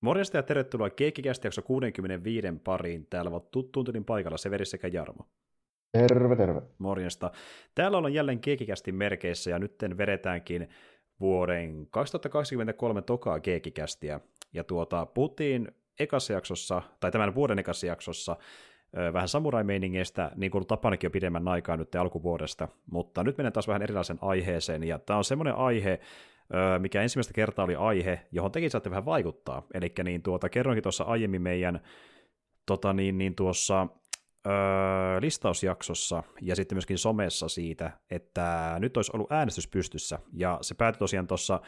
Morjesta ja tervetuloa Keikkikästi jakso 65 pariin. Täällä ovat tuttuun tylin paikalla Severi sekä Jarmo. Terve, terve. Morjesta. Täällä ollaan jälleen Keikkikästin merkeissä ja nyt vedetäänkin vuoden 2023 tokaa Keikkikästiä. Ja tuota, puhuttiin ekassa jaksossa, tai tämän vuoden ekassa jaksossa, vähän samurai-meiningeistä, niin kuin tapanakin jo pidemmän aikaa nyt alkuvuodesta, mutta nyt menen taas vähän erilaisen aiheeseen, ja tämä on semmoinen aihe, mikä ensimmäistä kertaa oli aihe, johon tekin saatte vähän vaikuttaa. Eli niin tuota, kerroinkin tuossa aiemmin meidän tota niin, niin tuossa öö, listausjaksossa ja sitten myöskin somessa siitä, että nyt olisi ollut äänestys pystyssä, ja se päätyi tosiaan tuossa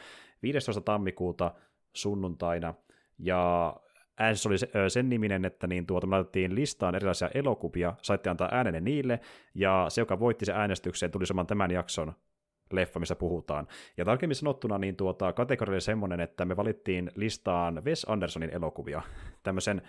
15. tammikuuta sunnuntaina, ja äänestys oli sen niminen, että niin tuota, me laitettiin listaan erilaisia elokuvia, saitte antaa äänenne niille, ja se, joka voitti sen äänestykseen, tuli saman tämän jakson leffa, missä puhutaan. Ja tarkemmin sanottuna, niin tuota, kategoria oli semmoinen, että me valittiin listaan Wes Andersonin elokuvia. Tämmöisen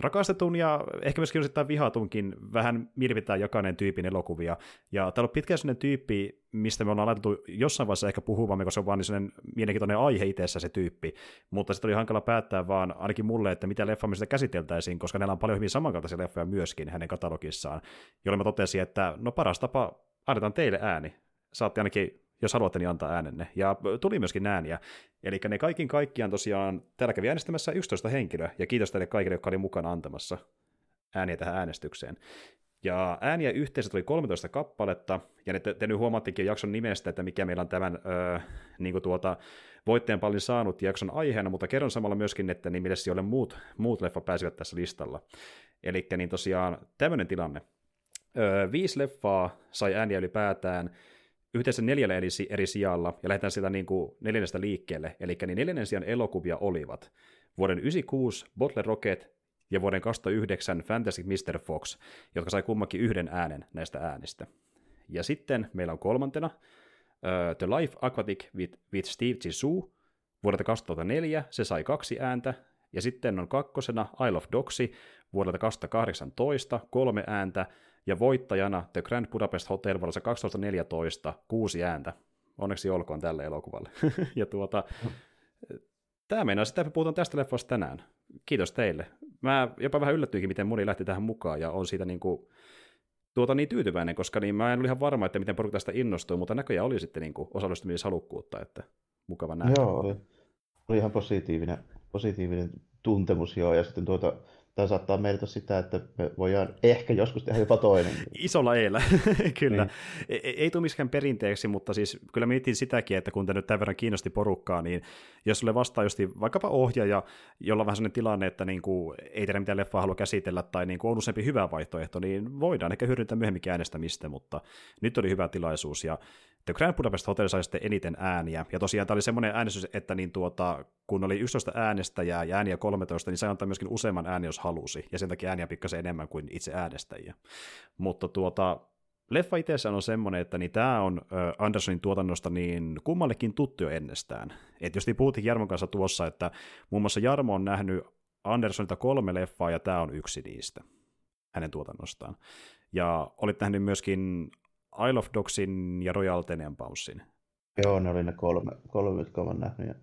rakastetun ja ehkä myöskin osittain vihatunkin vähän mirvitään jokainen tyypin elokuvia. Ja täällä on pitkään sellainen tyyppi, mistä me ollaan laitettu jossain vaiheessa ehkä puhumaan, koska se on vaan niin mielenkiintoinen aihe itsessä se tyyppi. Mutta sitten oli hankala päättää vaan ainakin mulle, että mitä leffa sitä käsiteltäisiin, koska näillä on paljon hyvin samankaltaisia leffoja myöskin hänen katalogissaan, jolloin mä totesin, että no paras tapa annetaan teille ääni saatte ainakin, jos haluatte, niin antaa äänenne. Ja tuli myöskin ääniä. Eli ne kaikin kaikkiaan tosiaan, täällä kävi äänestämässä 11 henkilöä, ja kiitos teille kaikille, jotka oli mukana antamassa ääniä tähän äänestykseen. Ja ääniä yhteensä tuli 13 kappaletta, ja te, te nyt huomattikin jakson nimestä, että mikä meillä on tämän öö, niin tuota, voittajan paljon saanut jakson aiheena, mutta kerron samalla myöskin, että niin millä ole muut, muut leffa pääsivät tässä listalla. Eli niin tosiaan tämmöinen tilanne. Öö, viisi leffaa sai ääniä ylipäätään, yhteensä neljällä eri, eri sijalla, ja lähdetään sieltä niin kuin neljännestä liikkeelle. Eli niin neljännen sijan elokuvia olivat vuoden 96 Bottle Rocket ja vuoden 2009 Fantastic Mr. Fox, jotka sai kummankin yhden äänen näistä äänistä. Ja sitten meillä on kolmantena uh, The Life Aquatic with, with Steve Zissou vuodelta 2004, se sai kaksi ääntä, ja sitten on kakkosena I Love Dogsy vuodelta 2018, kolme ääntä, ja voittajana The Grand Budapest Hotel vuodessa 2014 kuusi ääntä. Onneksi olkoon tälle elokuvalle. ja tuota, tämä meinaa sitä, puhutaan tästä leffasta tänään. Kiitos teille. Mä jopa vähän yllättyikin, miten moni lähti tähän mukaan, ja on siitä niin kuin, tuota niin tyytyväinen, koska niin mä en ole ihan varma, että miten porukka tästä innostuu, mutta näköjään oli sitten niin kuin osallistumishalukkuutta, että mukava nähdä. Joo, oli, oli ihan positiivinen, positiivinen tuntemus joo, ja sitten tuota, Tämä saattaa merkitä sitä, että me voidaan ehkä joskus tehdä jopa toinen. Isolla eellä, kyllä. Niin. Ei, e, ei tule miskään perinteeksi, mutta siis kyllä mietin sitäkin, että kun te nyt tämän verran kiinnosti porukkaa, niin jos sulle vastaa just vaikkapa ohjaaja, jolla on vähän sellainen tilanne, että niin kuin ei tehdä mitään leffaa halua käsitellä, tai niin kuin on useampi hyvä vaihtoehto, niin voidaan ehkä hyödyntää myöhemminkin äänestämistä, mutta nyt oli hyvä tilaisuus, ja The Grand Budapest Hotel sai sitten eniten ääniä, ja tosiaan tämä oli semmoinen äänestys, että niin tuota, kun oli 11 äänestäjää ja ääniä 13, niin sai antaa myöskin useamman ääni, jos halusi, ja sen takia ääniä pikkasen enemmän kuin itse äänestäjiä. Mutta tuota, leffa itsessään on semmoinen, että niin tämä on Andersonin tuotannosta niin kummallekin tuttu jo ennestään. Et jos puhuttiin Jarmon kanssa tuossa, että muun muassa Jarmo on nähnyt Andersonilta kolme leffaa, ja tämä on yksi niistä hänen tuotannostaan. Ja olit nähnyt myöskin Isle of Dogsin ja Royal Tenenbaumsin. Joo, ne oli ne kolme, kolme jotka olen nähnyt. Ja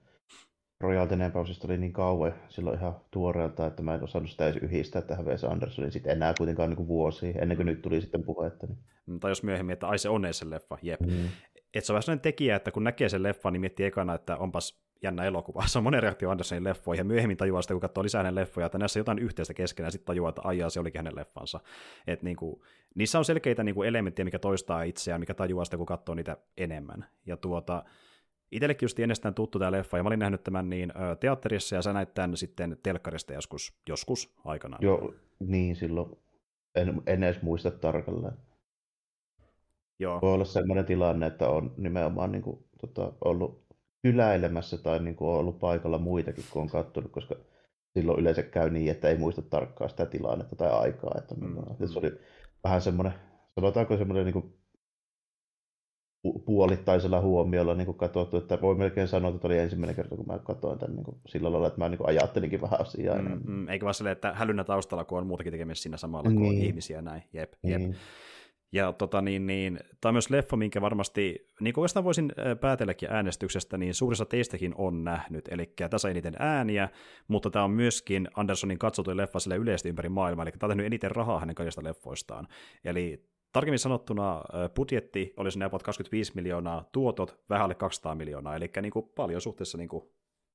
Royal Tenenbaumsista oli niin kauan silloin ihan tuoreelta, että mä en osannut sitä edes yhdistää tähän Wes Andersonin sitten enää kuitenkaan niin vuosia, ennen kuin nyt tuli sitten puhetta. Niin. Mm, tai jos myöhemmin, että ai se on se leffa, jep. Mm. Et se on vähän sellainen tekijä, että kun näkee sen leffan, niin miettii ekana, että onpas jännä elokuva. Se on monen reaktio Andersonin leffoihin, ja myöhemmin tajuaa sitä, kun katsoo lisää hänen leffoja, että näissä jotain yhteistä keskenään, ja sitten tajuaa, että aijaa, se olikin hänen leffansa. Et niin kuin, niissä on selkeitä niin kuin elementtejä, mikä toistaa itseään, mikä tajuaa sitä, kun katsoo niitä enemmän. Ja tuota, itsellekin just ennestään tuttu tämä leffa, ja mä olin nähnyt tämän niin teatterissa, ja sä näit tämän sitten telkkarista joskus, joskus aikanaan. Joo, niin silloin. En, en edes muista tarkalleen. Joo. Voi olla sellainen tilanne, että on nimenomaan niin kuin, tota, ollut kyläilemässä tai niin kuin on ollut paikalla muitakin, kun on katsonut, koska silloin yleensä käy niin, että ei muista tarkkaan sitä tilannetta tai aikaa. Että, mm. että se oli vähän semmoinen, sanotaanko semmoinen niin kuin puolittaisella huomiolla niin kuin katsottu, että voi melkein sanoa, että oli ensimmäinen kerta, kun mä katsoin tämän niin kuin sillä lailla, että mä niin kuin ajattelinkin vähän asiaa. Mm, mm, eikä vaan silleen, että hälynnä taustalla, kun on muutakin tekemistä siinä samalla niin. ihmisiä näin, jep, jep. Niin. Ja tota, niin, niin, tämä on myös leffa, minkä varmasti, niin kuin voisin päätelläkin äänestyksestä, niin suurissa teistäkin on nähnyt. Eli tässä eniten ääniä, mutta tämä on myöskin Andersonin katsotuin leffa sille yleisesti ympäri maailmaa, eli tämä on tehnyt eniten rahaa hänen kaikista leffoistaan. Eli tarkemmin sanottuna budjetti oli sinne about 25 miljoonaa, tuotot vähän alle 200 miljoonaa, eli niin kuin paljon suhteessa niin kuin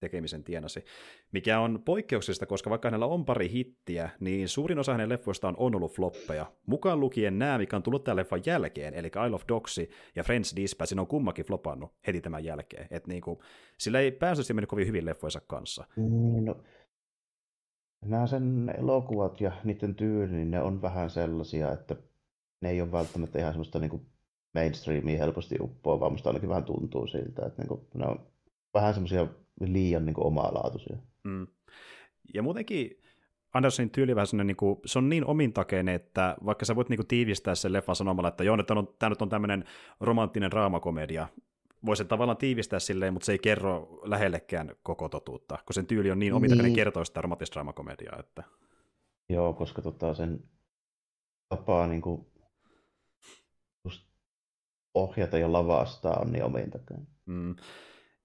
tekemisen tienasi, mikä on poikkeuksellista, koska vaikka hänellä on pari hittiä, niin suurin osa hänen leffoistaan on ollut floppeja. Mukaan lukien nämä, mikä on tullut tämän leffan jälkeen, eli Isle of Dogs ja Friends Dispatch, on kummakin flopannut heti tämän jälkeen. Et niinku, sillä ei päässyt mennyt kovin hyvin leffoissa kanssa. Niin, no, nämä sen elokuvat ja niiden tyyli, niin ne on vähän sellaisia, että ne ei ole välttämättä ihan semmoista niin mainstreamia helposti uppoa, vaan musta ainakin vähän tuntuu siltä, että niin kuin, ne on vähän semmoisia liian niin omalaatuisia. Mm. Ja muutenkin Andersonin tyyli vähän niin kuin, se on niin omintakeinen, että vaikka sä voit niin kuin, tiivistää sen leffan sanomalla, että joo, on, tämä nyt on tämmöinen romanttinen draamakomedia, voisi tavallaan tiivistää silleen, mutta se ei kerro lähellekään koko totuutta, kun sen tyyli on niin omintakeinen niin. kertoa sitä romanttista draamakomediaa. Että... Joo, koska tota, sen tapaa niin kuin, ohjata ja lavastaa on niin omintakeinen. Mm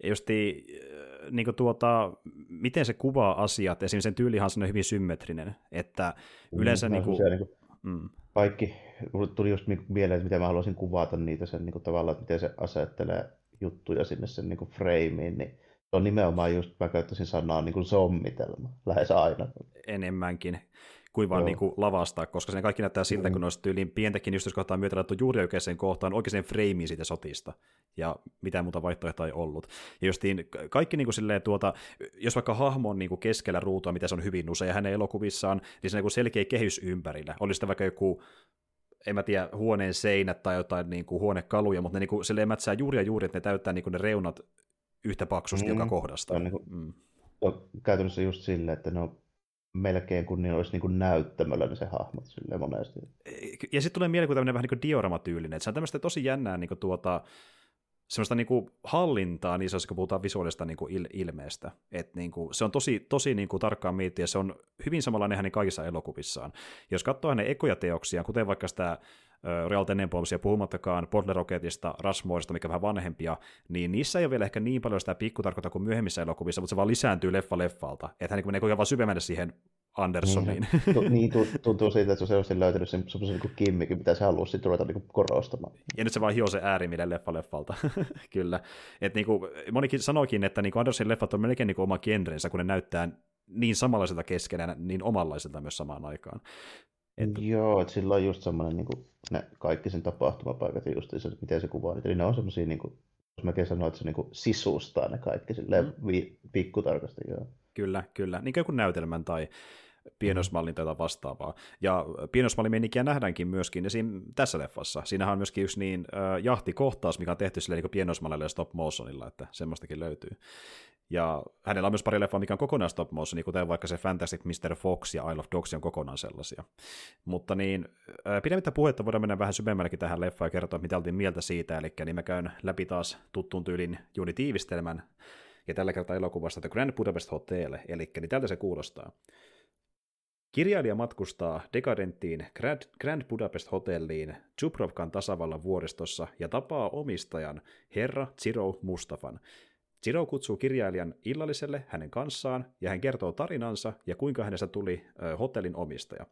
justi, äh, niin kuin tuota, miten se kuvaa asiat, esimerkiksi sen tyylihan on hyvin symmetrinen, että mm, yleensä... niin kuin, niin kuin, mm. Kaikki, tuli just niin mieleen, että miten mä haluaisin kuvata niitä sen niin kuin, tavallaan, että miten se asettelee juttuja sinne sen niin kuin frameen, niin se on nimenomaan just, mä käyttäisin sanaa niin kuin sommitelma, lähes aina. Enemmänkin kuin vaan niin kuin lavastaa, koska se kaikki näyttää siltä, mm. kun olisi tyyliin pientäkin yksityiskohtaa myötä laittu juuri oikeaan kohtaan oikeaan frameen siitä sotista, ja mitään muuta vaihtoehtoa ei ollut. Ja justiin kaikki niin kuin silleen, tuota, jos vaikka hahmo on niin kuin keskellä ruutua, mitä se on hyvin usein hänen elokuvissaan, niin se on niin selkeä kehys ympärillä. Olisi sitten vaikka joku en mä tiedä, huoneen seinät tai jotain niin kuin huonekaluja, mutta ne niin kuin, silleen mätsää juuri ja juuri, että ne täyttää niin kuin ne reunat yhtä paksusti mm. joka kohdasta. On, niin kuin, mm. on käytännössä just silleen, että ne on melkein kuin niin olisi niin kuin näyttämöllä ne se hahmot sille monesti. Ja sitten tulee mieleen, kun tämmöinen vähän niin kuin dioramatyylinen, että se on tämmöistä tosi jännää niin kuin tuota, semmoista niin kuin hallintaa niin se kun puhutaan visuaalista niin kuin il- ilmeestä. Et niin kuin, se on tosi, tosi niin kuin tarkkaan miettiä, se on hyvin samanlainen hänen kaikissa elokuvissaan. Jos katsoo hänen ekoja teoksia, kuten vaikka sitä Real Tenenbaumsia, puhumattakaan Bordler Rocketista, Rushmoreista, mikä vähän vanhempia, niin niissä ei ole vielä ehkä niin paljon sitä pikkutarkoita kuin myöhemmissä elokuvissa, mutta se vaan lisääntyy leffa leffalta. Että hän niin menee koko vaan syvemmälle siihen Andersoniin. Niin, niin tuntuu siitä, että se on selvästi löytänyt sen semmoisen niin kimmikin, mitä se haluaa sitten ruveta niin korostamaan. Ja nyt se vaan hioo se äärimille leffa leffalta, kyllä. Et niin kuin, monikin sanoikin, että niin Andersonin leffat on melkein niin kuin oma genrensä, kun ne näyttää niin samanlaiselta keskenään, niin omanlaiselta myös samaan aikaan. Että... Joo, että sillä on just semmoinen, niin kuin, ne kaikki sen tapahtumapaikat ja just se, miten se kuvaa niitä, niin ne on semmoisia, niin kuin, jos mäkin sanoin, että se niin kuin, sisustaa ne kaikki silleen mm. vi- pikkutarkasti, joo. Kyllä, kyllä. Niin kuin näytelmän tai pienosmallin tai vastaavaa. Ja pienosmallimeininkiä nähdäänkin myöskin esim. tässä leffassa. Siinähän on myöskin yksi niin äh, jahtikohtaus, mikä on tehty sille niin pienosmallille ja stop motionilla, että semmoistakin löytyy. Ja hänellä on myös pari leffaa, mikä on kokonaan stop motion, kuten vaikka se Fantastic Mr. Fox ja Isle of Dogs on kokonaan sellaisia. Mutta niin, pidemmittä puhetta voidaan mennä vähän syvemmälläkin tähän leffaan ja kertoa, mitä oltiin mieltä siitä, eli niin mä käyn läpi taas tuttuun tyylin juuri tiivistelmän, ja tällä kertaa elokuvasta The Grand Budapest Hotel, eli niin tältä se kuulostaa. Kirjailija matkustaa dekadenttiin Grand, Grand Budapest Hotelliin Chuprovkan tasavallan vuoristossa ja tapaa omistajan, herra Ziro Mustafan. Ziro kutsuu kirjailijan illalliselle hänen kanssaan ja hän kertoo tarinansa ja kuinka hänestä tuli ö, hotellin omistaja.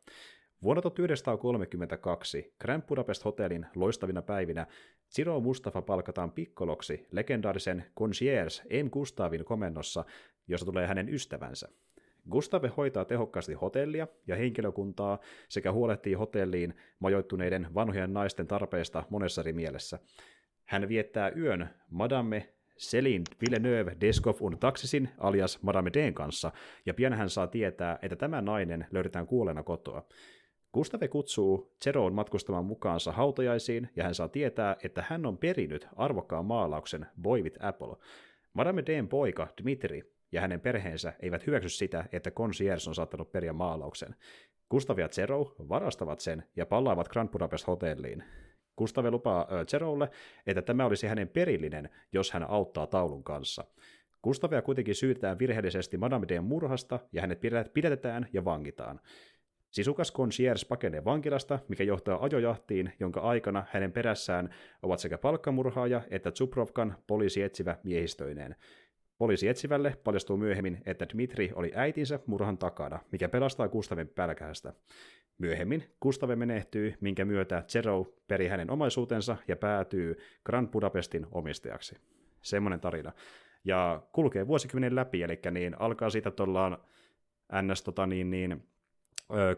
Vuonna 1932 Grand Budapest Hotellin loistavina päivinä Ziro Mustafa palkataan pikkoloksi legendaarisen concierge M. Gustavin komennossa, jossa tulee hänen ystävänsä. Gustave hoitaa tehokkaasti hotellia ja henkilökuntaa sekä huolehtii hotelliin majoittuneiden vanhojen naisten tarpeista monessa eri mielessä. Hän viettää yön Madame Selin Villeneuve Deskov un Taxisin alias Madame Dn kanssa, ja pian hän saa tietää, että tämä nainen löydetään kuolleena kotoa. Gustave kutsuu Zeroon matkustamaan mukaansa hautajaisiin, ja hän saa tietää, että hän on perinyt arvokkaan maalauksen Boy with Apple. Madame Dn poika Dmitri ja hänen perheensä eivät hyväksy sitä, että concierge on saattanut periä maalauksen. Gustav ja Zero varastavat sen ja palaavat Grand Budapest hotelliin. Gustave lupaa Zeroulle, että tämä olisi hänen perillinen, jos hän auttaa taulun kanssa. Gustavia kuitenkin syytetään virheellisesti Madame Dn murhasta ja hänet pidätetään ja vangitaan. Sisukas concierge pakenee vankilasta, mikä johtaa ajojahtiin, jonka aikana hänen perässään ovat sekä palkkamurhaaja että Zubrovkan etsivä miehistöineen. Poliisi etsivälle paljastuu myöhemmin, että Dmitri oli äitinsä murhan takana, mikä pelastaa Gustavin pälkähästä. Myöhemmin Gustave menehtyy, minkä myötä Zero peri hänen omaisuutensa ja päätyy Grand Budapestin omistajaksi. Semmoinen tarina. Ja kulkee vuosikymmenen läpi, eli niin alkaa siitä, että ollaan NS tota, niin, niin,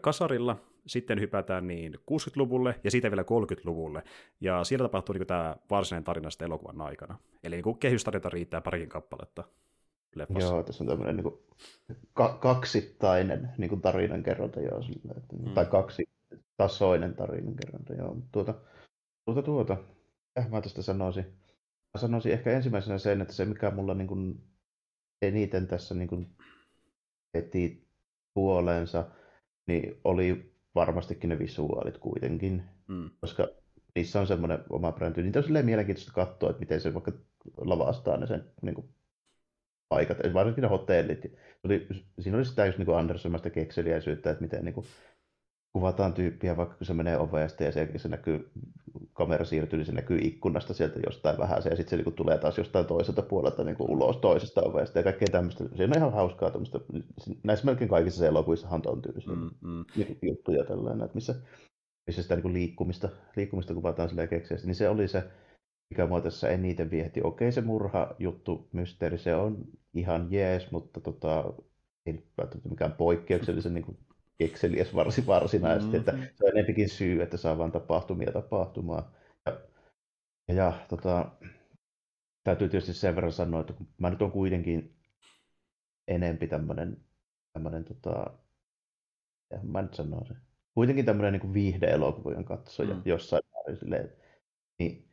kasarilla, sitten hypätään niin 60-luvulle ja siitä vielä 30-luvulle, ja siellä tapahtuu niin tämä varsinainen tarina sitten elokuvan aikana. Eli niin kehystarina riittää parikin kappaletta leffassa. Joo, tässä on tämmöinen niin ka- kaksittainen niin kuin tarinankerronta, joo, sillä, että, mm. tai kaksi tasoinen tarinankerronta, joo. Tuota, tuota, tuota, eh, mä tästä sanoisin. Mä sanoisin ehkä ensimmäisenä sen, että se mikä mulla niin kuin eniten tässä niin kuin heti puoleensa, niin oli varmastikin ne visuaalit kuitenkin, mm. koska niissä on semmoinen oma brändi. Niitä on silleen mielenkiintoista katsoa, että miten se vaikka lavastaa ne sen niin kuin paikat, varsinkin ne hotellit. Oli, siinä oli sitä just niin Andersonmaista kekseliäisyyttä, että miten niin kuin, kuvataan tyyppiä, vaikka kun se menee ovesta ja se, se näkyy, kamera siirtyy, niin se näkyy ikkunasta sieltä jostain vähän, ja sitten se niin tulee taas jostain toiselta puolelta niin kuin ulos toisesta ovesta ja kaikkea tämmöistä. Se on ihan hauskaa tämmöistä. Näissä melkein kaikissa elokuvissa on tyylisiä mm, mm. juttuja tällainen, että missä, missä sitä niin kuin liikkumista, liikkumista kuvataan silleen keksiästi, niin se oli se, mikä mua tässä eniten viehti. Okei, se murha juttu, mysteeri, se on ihan jees, mutta tota, ei välttämättä mikään poikkeuksellisen niin kuin kekseliäs varsin varsinaisesti, mm-hmm. että se on enempikin syy, että saa vain tapahtumia tapahtumaan. Ja, ja, tota, täytyy tietysti sen verran sanoa, että kun mä nyt on kuitenkin enempi tämmöinen, tämmöinen tota, ja mä nyt sanon se, kuitenkin tämmöinen niin viihde-elokuvojen katsoja mm. jossain määrin silleen, niin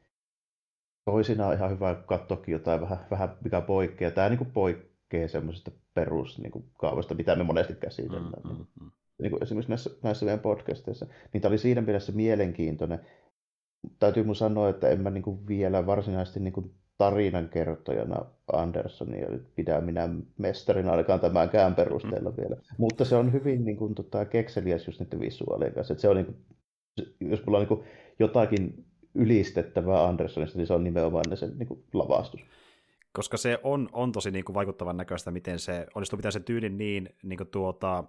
toisinaan on ihan hyvä katsoakin jotain vähän, vähän mikä poikkeaa. Tämä niin poikkeaa semmoisesta peruskaavasta, niin mitä me monesti käsitellään. Mm, mm, mm. Niin kuin esimerkiksi näissä, näissä meidän podcasteissa. Niin tämä oli siinä mielessä mielenkiintoinen. Täytyy mun sanoa, että en mä niin kuin vielä varsinaisesti niin kuin tarinankertojana Andersonia pidä minä mestarina ainakaan tämänkään perusteella mm. vielä. Mutta se on hyvin niin kuin, tota, kekseliäs just niiden visuaalien kanssa. Että se on, niin kuin, jos mulla on niin kuin, jotakin ylistettävää Andersonista, niin se on nimenomaan se niin kuin, lavastus. Koska se on, on tosi niin kuin, vaikuttavan näköistä, miten se onnistuu pitää se tyylin niin, niin kuin, tuota,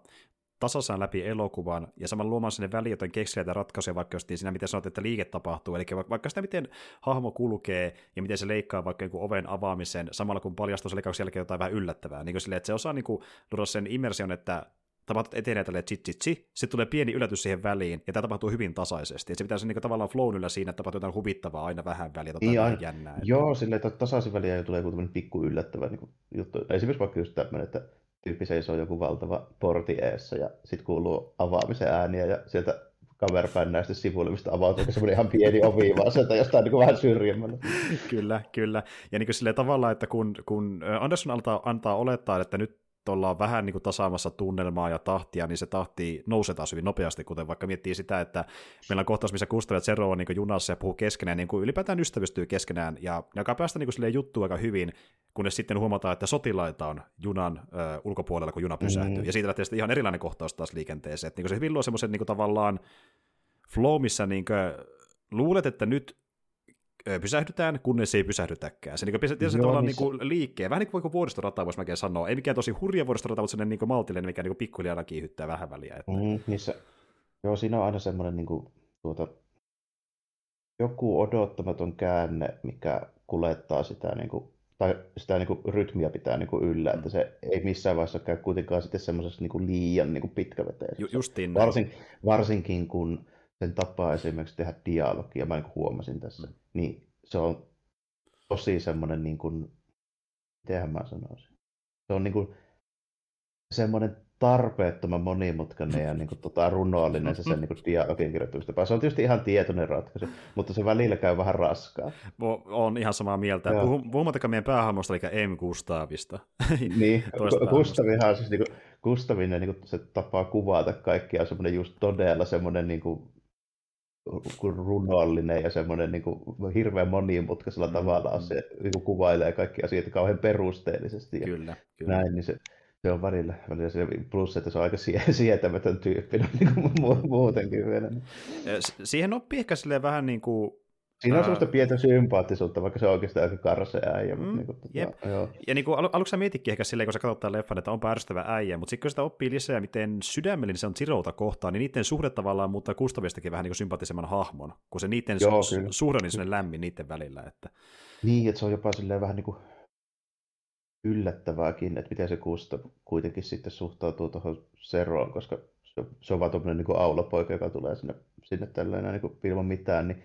tasassaan läpi elokuvan ja samalla luomaan sinne väliin jotain kekseliäitä ratkaisuja, vaikka just siinä, miten sanot, että liike tapahtuu. Eli vaikka sitä, miten hahmo kulkee ja miten se leikkaa vaikka niin oven avaamisen, samalla kun paljastuu se leikkauksen jälkeen jotain vähän yllättävää. Niin kuin silleen, että se osaa niin kuin, luoda sen immersion, että tapahtuu etenee tälleen tsi, tsi, tsi, sitten tulee pieni yllätys siihen väliin, ja tämä tapahtuu hyvin tasaisesti. Et se pitää se niin tavallaan flown yllä siinä, että tapahtuu jotain huvittavaa aina vähän väliä, tota niin, jännää. Että... Joo, silleen, että tasaisin väliä tulee joku pikku yllättävä niin juttu. Esimerkiksi vaikka just tämmöinen, että tyyppi seisoo joku valtava porti eessä, ja sitten kuuluu avaamisen ääniä, ja sieltä kamerapäin näistä sivuille, mistä avautuu semmoinen ihan pieni ovi vaan sieltä jostain niin vähän syrjemmällä. kyllä, kyllä. Ja niin kuin silleen tavallaan, että kun, kun Anderson antaa, antaa olettaa, että nyt ollaan vähän niin kuin tasaamassa tunnelmaa ja tahtia, niin se tahti nousee taas hyvin nopeasti, kuten vaikka miettii sitä, että meillä on kohtaus, missä Gustav ja Zero on niin junassa ja puhuu keskenään, niin kuin ylipäätään ystävystyy keskenään, ja ne alkaa päästä niin kuin juttua aika hyvin, kunnes sitten huomataan, että sotilaita on junan ö, ulkopuolella, kun juna pysähtyy, mm. ja siitä lähtee sitten ihan erilainen kohtaus taas liikenteeseen, että niin se hyvin luo semmoisen niin tavallaan flow, missä niin kuin, luulet, että nyt pysähdytään, kunnes ei pysähdytäkään. Se, niin kuin, se tavallaan niin kuin, liikkeen, vähän niin kuin vuoristorata voisi mäkin sanoa. Ei mikään tosi hurja vuoristorata, mutta sellainen niin maltillinen, mikä niin pikkuhiljaa kiihyttää vähän väliä. Että... Mm, niissä, joo, siinä on aina semmoinen niin kuin, tuota, joku odottamaton käänne, mikä kulettaa sitä, niin kuin, tai sitä niin kuin, rytmiä pitää niin kuin, yllä, mm. että se ei missään vaiheessa käy kuitenkaan sitten semmoisessa niin kuin, liian niin kuin, pitkäveteisessä. Ju, justiin Varsin, varsinkin kun sen tapaa esimerkiksi tehdä dialogia, mä niin huomasin tässä, mm. niin se on tosi semmoinen, niin kuin, mitenhän mä sanoisin, se on niin kuin, semmoinen tarpeettoman monimutkainen ja niin kuin, tota, runoallinen se sen niin kuin, dialogin kirjoittamista. Se on tietysti ihan tietoinen ratkaisu, mutta se välillä käy vähän raskaa. On ihan samaa mieltä. Puhumattakaan meidän päähahmosta, eli M. Gustavista. niin, Gustavihan siis niin kuin, Gustavin niin kuin, se tapaa kuvata kaikkia on semmoinen just todella semmoinen niin kuin, runollinen ja semmoinen niin kuin, hirveän monimutkaisella mm, tavalla mm. se niin kuin, kuvailee kaikki asiat kauhean perusteellisesti. Ja kyllä, kyllä. Näin, niin se, se on välillä, välillä se plus, että se on aika sietämätön tyyppi no, niin kuin muutenkin vielä. Siihen oppii ehkä vähän niin kuin Siinä on sellaista pientä sympaattisuutta, vaikka se on oikeastaan aika karse äijä. Mm, niin kuin, tota, joo. Ja niin kuin al- aluksi sä mietitkin ehkä silleen, kun sä katsot tämän leffan, että onpa ärsyttävä äijä, mutta sitten kun sitä oppii lisää, miten sydämellinen se on Zirouta kohtaan, niin niiden suhde tavallaan muuttaa Gustavistakin vähän niin kuin sympaattisemman hahmon, kun se niiden joo, su- suhde on niin lämmin niiden välillä. Että... Niin, että se on jopa silleen vähän niin kuin yllättävääkin, että miten se Gustav kuitenkin sitten suhtautuu tuohon Seroon, koska se, se on vaan tuommoinen niin aulapoika, joka tulee sinne, sinne tällainen niin kuin ilman mitään, niin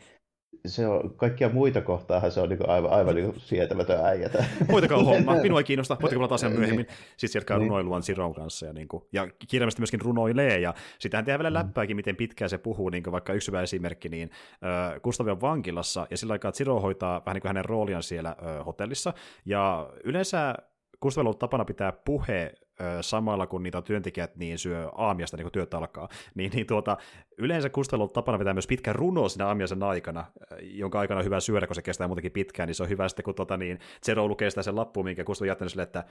se on, kaikkia muita kohtaahan se on niin aivan, aivan niin sietämätön äijä. Muitakaan homma, minua ei kiinnosta, voitteko palata asian myöhemmin. Niin. Sitten sieltä käy niin. runoiluan Siron kanssa ja, niin kuin, ja kirjallisesti myöskin runoilee ja sitähän tehdään vielä mm. läppääkin, miten pitkään se puhuu, niin kuin vaikka yksi hyvä esimerkki, niin äh, Gustavi on vankilassa ja sillä aikaa Siro hoitaa vähän niin kuin hänen rooliaan siellä äh, hotellissa ja yleensä Gustavilla on ollut tapana pitää puhe samalla kun niitä työntekijät niin syö aamiasta niin kun työt alkaa, niin, niin tuota, yleensä Kustalla on tapana pitää myös pitkän runo siinä aamiaisen aikana, jonka aikana on hyvä syödä, kun se kestää muutenkin pitkään, niin se on hyvä sitten, kun tota, niin Zero lukee sitä sen lappuun, minkä Kustav on jättänyt sille, että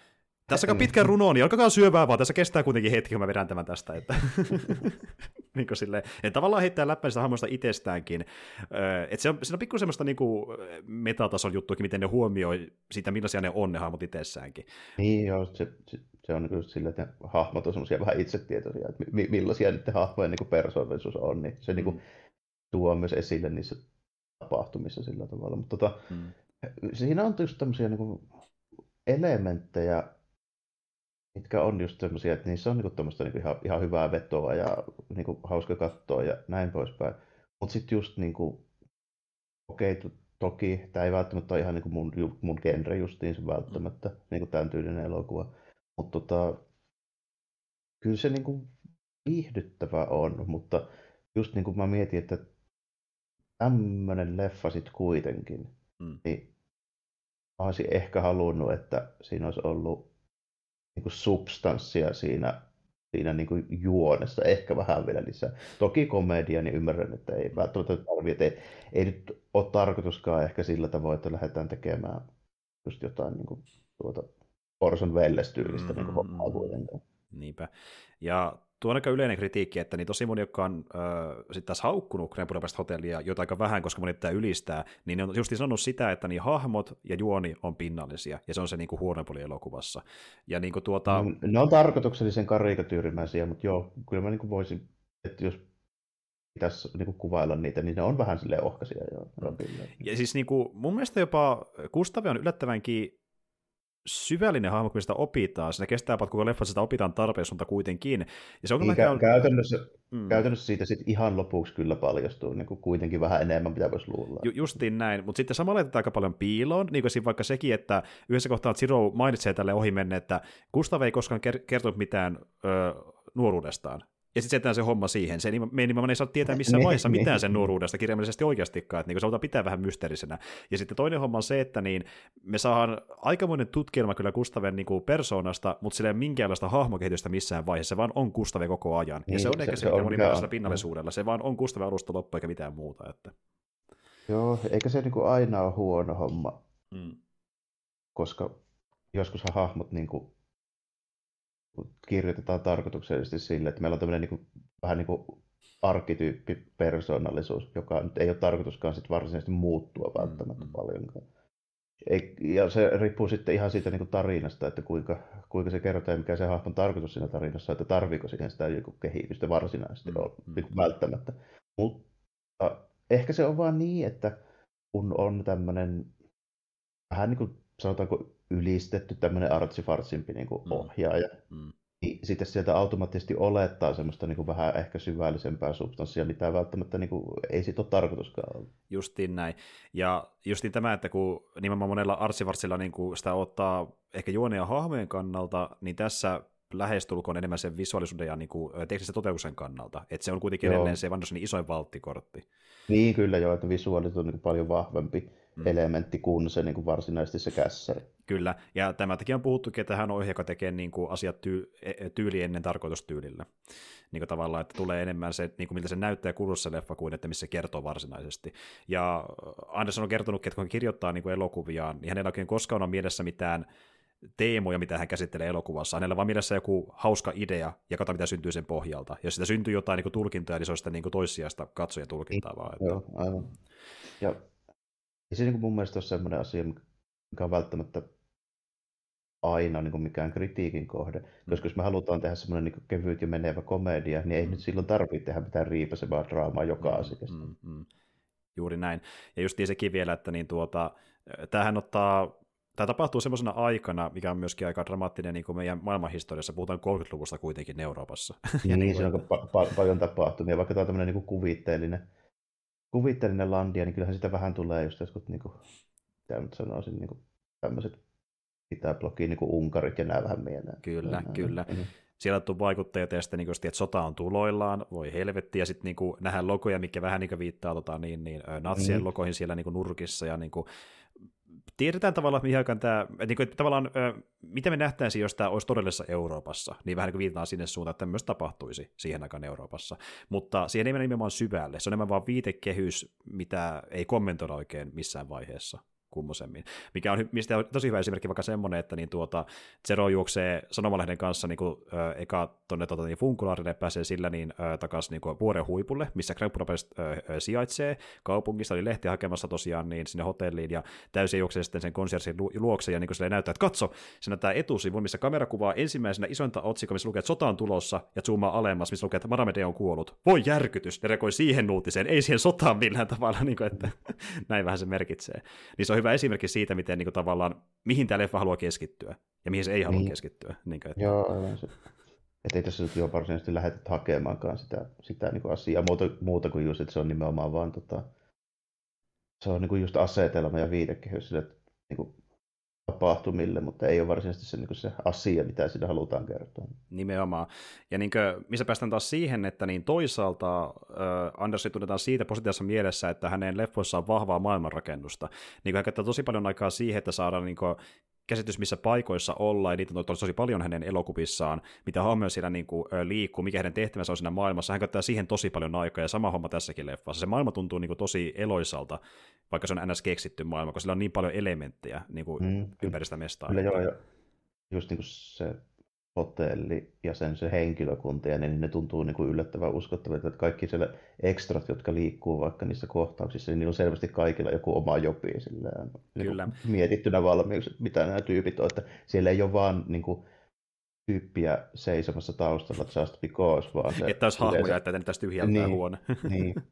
tässä on pitkän runo, niin alkakaa syövää vaan, tässä kestää kuitenkin hetki, kun mä vedän tämän tästä. Että, niin kuin silleen, että tavallaan heittää läppää sitä hahmoista itsestäänkin. Että se on, siinä on pikkusen semmoista niin kuin metatason juttuakin, miten ne huomioi siitä, millaisia ne on ne hahmot itsessäänkin. Niin joo, se, se, se on just sillä, että hahmot on semmoisia vähän itsetietoisia, että mi- millaisia niiden hahmojen niin persoonallisuus on, niin se niinku mm. niin kuin, tuo myös esille niissä tapahtumissa sillä tavalla. Mutta tota, mm. siinä on just tämmöisiä niin kuin, elementtejä, mitkä on just semmoisia, että niissä on niin tämmöistä niin ihan, ihan hyvää vetoa ja niin kuin, hauska katsoa ja näin poispäin. Mutta sitten just niin kuin, okei, okay, toki tämä ei välttämättä ole ihan niin kuin mun, mun genre justiin välttämättä, mm. niin kuin tämän tyylinen elokuva. Mutta tota, kyllä se niin kuin viihdyttävä on, mutta just niin kuin mä mietin, että tämmöinen leffa sitten kuitenkin, mm. niin mä olisin ehkä halunnut, että siinä olisi ollut niin kuin substanssia siinä, siinä niin kuin juonessa, ehkä vähän vielä lisää. Toki komedia, niin ymmärrän, että ei välttämättä tarvitse, ei, ei nyt ole tarkoituskaan ehkä sillä tavoin, että lähdetään tekemään just jotain niin kuin, tuota, Orson Welles-tyylistä mm-hmm. niin hommaa kuitenkaan. Niinpä. Ja tuo on aika yleinen kritiikki, että niin tosi moni, jotka on äh, sitten taas haukkunut Grand Budapest hotellia jotain aika vähän, koska moni pitää ylistää, niin ne on just sanonut sitä, että niin hahmot ja juoni on pinnallisia, ja se on se niin kuin huono puoli elokuvassa. Ja niin kuin tuota... no, ne on tarkoituksellisen karikatyyrimäisiä, mutta joo, kyllä mä niin kuin voisin, että jos pitäisi niin kuin kuvailla niitä, niin ne on vähän silleen ohkaisia. Jo, ja siis niin kuin, mun mielestä jopa Gustavi on yllättävänkin syvällinen hahmo, kun sitä opitaan. Siinä kestää jopa koko leffa, sitä opitaan tarpeeksi, mutta kuitenkin. Ja se on niin, kä- on... käytännössä, mm. käytännössä siitä sit ihan lopuksi kyllä paljastuu niin kuin kuitenkin vähän enemmän, mitä voisi luulla. Ju- justiin näin, mutta sitten samalla laitetaan aika paljon piiloon, niin kuin vaikka sekin, että yhdessä kohtaa Zero mainitsee tälle ohimenne, että Gustav ei koskaan kertonut mitään ö, nuoruudestaan. Ja sitten se se homma siihen. Se, me ei nimenomaan ei saa tietää missään vaiheessa mitään sen nuoruudesta kirjaimellisesti oikeastikaan, että niin se halutaan pitää vähän mysteerisenä. Ja sitten toinen homma on se, että niin me saadaan aikamoinen tutkielma kyllä Gustaven niin kuin persoonasta, mutta sillä ei ole minkäänlaista hahmokehitystä missään vaiheessa, se vaan on Gustave koko ajan. Niin, ja se on ehkä se, se, se on pinnallisuudella. Se vaan on Gustave alusta loppu eikä mitään muuta. Että. Joo, eikä se niin kuin aina ole huono homma, mm. koska joskushan hahmot niin kuin kirjoitetaan tarkoituksellisesti sille, että meillä on tämmöinen niin kuin, vähän niin kuin arkkityyppipersoonallisuus, joka nyt ei ole tarkoituskaan sit varsinaisesti muuttua välttämättä mm-hmm. paljonkaan. Ei, ja se riippuu sitten ihan siitä niin kuin tarinasta, että kuinka, kuinka se kerrotaan ja mikä se hahmon tarkoitus siinä tarinassa, että tarviiko siihen sitä joku kehitystä varsinaisesti mm-hmm. on, niin välttämättä. Mutta ehkä se on vaan niin, että kun on tämmöinen vähän niin kuin sanotaanko ylistetty tämmöinen artsifartsimpi niin kuin mm. ohjaaja, mm. niin sitten sieltä automaattisesti olettaa semmoista niin kuin vähän ehkä syvällisempää substanssia, mitä välttämättä niin kuin, ei siitä ole tarkoituskaan olla. Justiin näin. Ja justiin tämä, että kun nimenomaan monella artsifartsilla niin kuin sitä ottaa ehkä juoneen ja hahmojen kannalta, niin tässä lähestulkoon enemmän sen visuaalisuuden ja niin kuin, teknisen toteutuksen kannalta. Että se on kuitenkin joo. edelleen se Vandosenin isoin valttikortti. Niin kyllä joo, että visuaalisuus on niin paljon vahvempi mm. elementti kuin se niin kuin varsinaisesti se kässäri. Kyllä, ja tämä takia on puhuttukin, että hän on ohjaaja, joka tekee niin kuin asiat tyy- e, e, tyyli ennen tarkoitustyylillä. Niin kuin tavallaan, että tulee enemmän se, niin kuin miltä se näyttää kulussa leffa kuin että missä se kertoo varsinaisesti. Ja Anderson on kertonut, että kun hän kirjoittaa niin kuin elokuviaan, niin hänellä oikein koskaan on mielessä mitään teemoja, mitä hän käsittelee elokuvassa. Hänellä vaan mielessä joku hauska idea, ja katso, mitä syntyy sen pohjalta. Jos sitä syntyy jotain niin kuin tulkintoja, niin se on sitä niin kuin toissijasta katsoja tulkintaa vaan. Että... Joo, aivan. Ja se niin mun mielestä on sellainen asia, mikä on välttämättä aina niin kuin mikään kritiikin kohde. Koska jos me halutaan tehdä semmoinen niin kevyt ja menevä komedia, niin ei mm. nyt silloin tarvitse tehdä mitään riipasevaa draamaa joka mm, asiasta. Mm, mm. Juuri näin. Ja just sekin vielä, että niin tuota, tämähän ottaa Tämä tapahtuu semmoisena aikana, mikä on myöskin aika dramaattinen niin kuin meidän maailmanhistoriassa. Puhutaan 30-luvusta kuitenkin Euroopassa. ja niin, niin se on pa- pa- paljon tapahtumia. Vaikka tämä on tämmöinen niin kuvitteellinen, kuvitteellinen landia, niin kyllähän sitä vähän tulee just jotkut, niin kuin, mitä nyt sanoisin, niin kuin, tämmöiset Itäblogiin, niin kuin Unkarit ja nämä vähän mieleen. Kyllä, ja kyllä. Mm-hmm. Siellä on vaikuttajat ja sitten niin että sota on tuloillaan, voi helvetti, ja sitten niin nähdään logoja, mikä vähän niin viittaa tota, niin, niin, natsien mm. logoihin siellä niin nurkissa, ja niin kuin, tiedetään tavallaan, mihin aikaan tämä, että, niin kuin, että tavallaan, mitä me nähtäisiin, jos tämä olisi todellisessa Euroopassa, niin vähän niin kuin viitataan sinne suuntaan, että myös tapahtuisi siihen aikaan Euroopassa. Mutta siihen ei mene nimenomaan syvälle, se on enemmän vaan viitekehys, mitä ei kommentoida oikein missään vaiheessa kummosemmin. Mikä on, mistä on tosi hyvä esimerkki vaikka semmoinen, että niin tuota, Zero juoksee sanomalehden kanssa niin kuin, ö, eka tuonne tuota, niin funkulaarille pääsee sillä niin takaisin niin vuoren huipulle, missä ö, sijaitsee. Kaupungissa oli lehti hakemassa tosiaan niin sinne hotelliin ja täysin juoksee sitten sen konsersin luokse ja niin kuin sille näyttää, että katso, se näyttää etusivu, missä kamera kuvaa ensimmäisenä isointa otsikkoa, missä lukee, että sota on tulossa ja zoomaa alemmas, missä lukee, että Maramede on kuollut. Voi järkytys, ne rekoi siihen uutiseen, ei siihen sotaan millään tavalla, niin kuin, että näin vähän se merkitsee. Niin se on hyvä esimerkki siitä, miten niin kuin, tavallaan, mihin tämä leffa haluaa keskittyä ja mihin se ei halua niin. keskittyä. Niin kuin, että... Joo, aivan se. Että ei tässä nyt jo varsinaisesti lähdetä hakemaankaan sitä, sitä niin kuin asiaa muuta, muuta kuin just, että se on nimenomaan vaan tota, se on niin kuin just asetelma ja viitekehys sille niin kuin tapahtumille, mutta ei ole varsinaisesti se, niin se asia, mitä siinä halutaan kertoa. Nimenomaan. Ja niin kuin, missä päästään taas siihen, että niin toisaalta äh, Andersin tunnetaan siitä positiivisessa mielessä, että hänen leffoissaan on vahvaa maailmanrakennusta. Niin hän käyttää tosi paljon aikaa siihen, että saadaan niin kuin, käsitys, missä paikoissa ollaan, ja niitä on tosi paljon hänen elokuvissaan, mitä hahmoja siellä niin kuin, liikkuu, mikä hänen tehtävänsä on siinä maailmassa. Hän käyttää siihen tosi paljon aikaa, ja sama homma tässäkin leffassa. Se maailma tuntuu niin kuin, tosi eloisalta, vaikka se on ns. keksitty maailma, koska sillä on niin paljon elementtejä niin kuin, mm. ympäri sitä mestaa. Kyllä joo, ja just niin kuin se hotelli ja sen se henkilökunta, ja ne, niin ne tuntuu niin kuin yllättävän uskottavilta, että kaikki siellä ekstrat, jotka liikkuu vaikka niissä kohtauksissa, niin niillä on selvästi kaikilla joku oma jopi silleen, niin Kyllä. Niin mietittynä valmiiksi, mitä nämä tyypit on, että siellä ei ole vaan niin kuin, tyyppiä seisomassa taustalla just because, vaan se... Että olisi hahmoja, että ne tästä tyhjältää niin, huone. niin.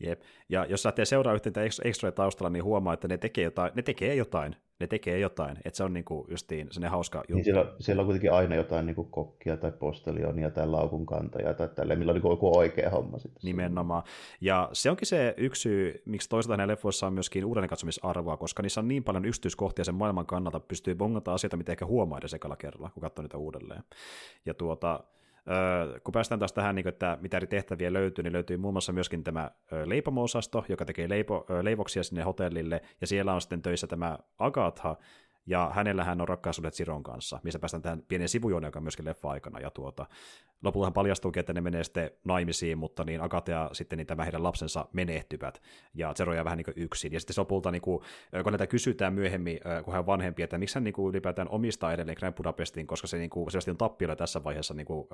Jep. Ja jos lähtee seuraa yhteen ekstra taustalla, niin huomaa, että ne tekee jotain, ne tekee jotain ne tekee jotain, että se on niinku justiin se hauska juttu. Niin siellä, siellä on kuitenkin aina jotain niinku kokkia tai postelionia tai laukun kantajaa tai tälleen, millä on niinku joku oikea homma sitten. Nimenomaan. Ja se onkin se yksi syy, miksi toisaalta näissä leffoissa on myöskin uuden katsomisarvoa, koska niissä on niin paljon yksityiskohtia sen maailman kannalta, pystyy bongata asioita, mitä ehkä huomaa edes kerralla, kun katsoo niitä uudelleen. Ja tuota, Kun päästään taas tähän, niin että mitä eri tehtäviä löytyy, niin löytyy muun muassa myöskin tämä leipomo-osasto, joka tekee leipo, leivoksia sinne hotellille, ja siellä on sitten töissä tämä Agatha, ja hänellähän on rakkaasuudet Siron kanssa, missä päästään tähän pienen sivujuoneen, joka on myöskin leffa-aikana, ja tuota, lopultahan paljastuukin, että ne menee sitten naimisiin, mutta niin Agate ja sitten niin tämä heidän lapsensa menehtyvät, ja Zero jää vähän niin kuin yksin, ja sitten lopulta, niin kuin, kun näitä kysytään myöhemmin, kun hän on vanhempi, että miksi hän niin kuin ylipäätään omistaa edelleen Grand Budapestin, koska se niin kuin, selvästi on tappiolla tässä vaiheessa niin kuin,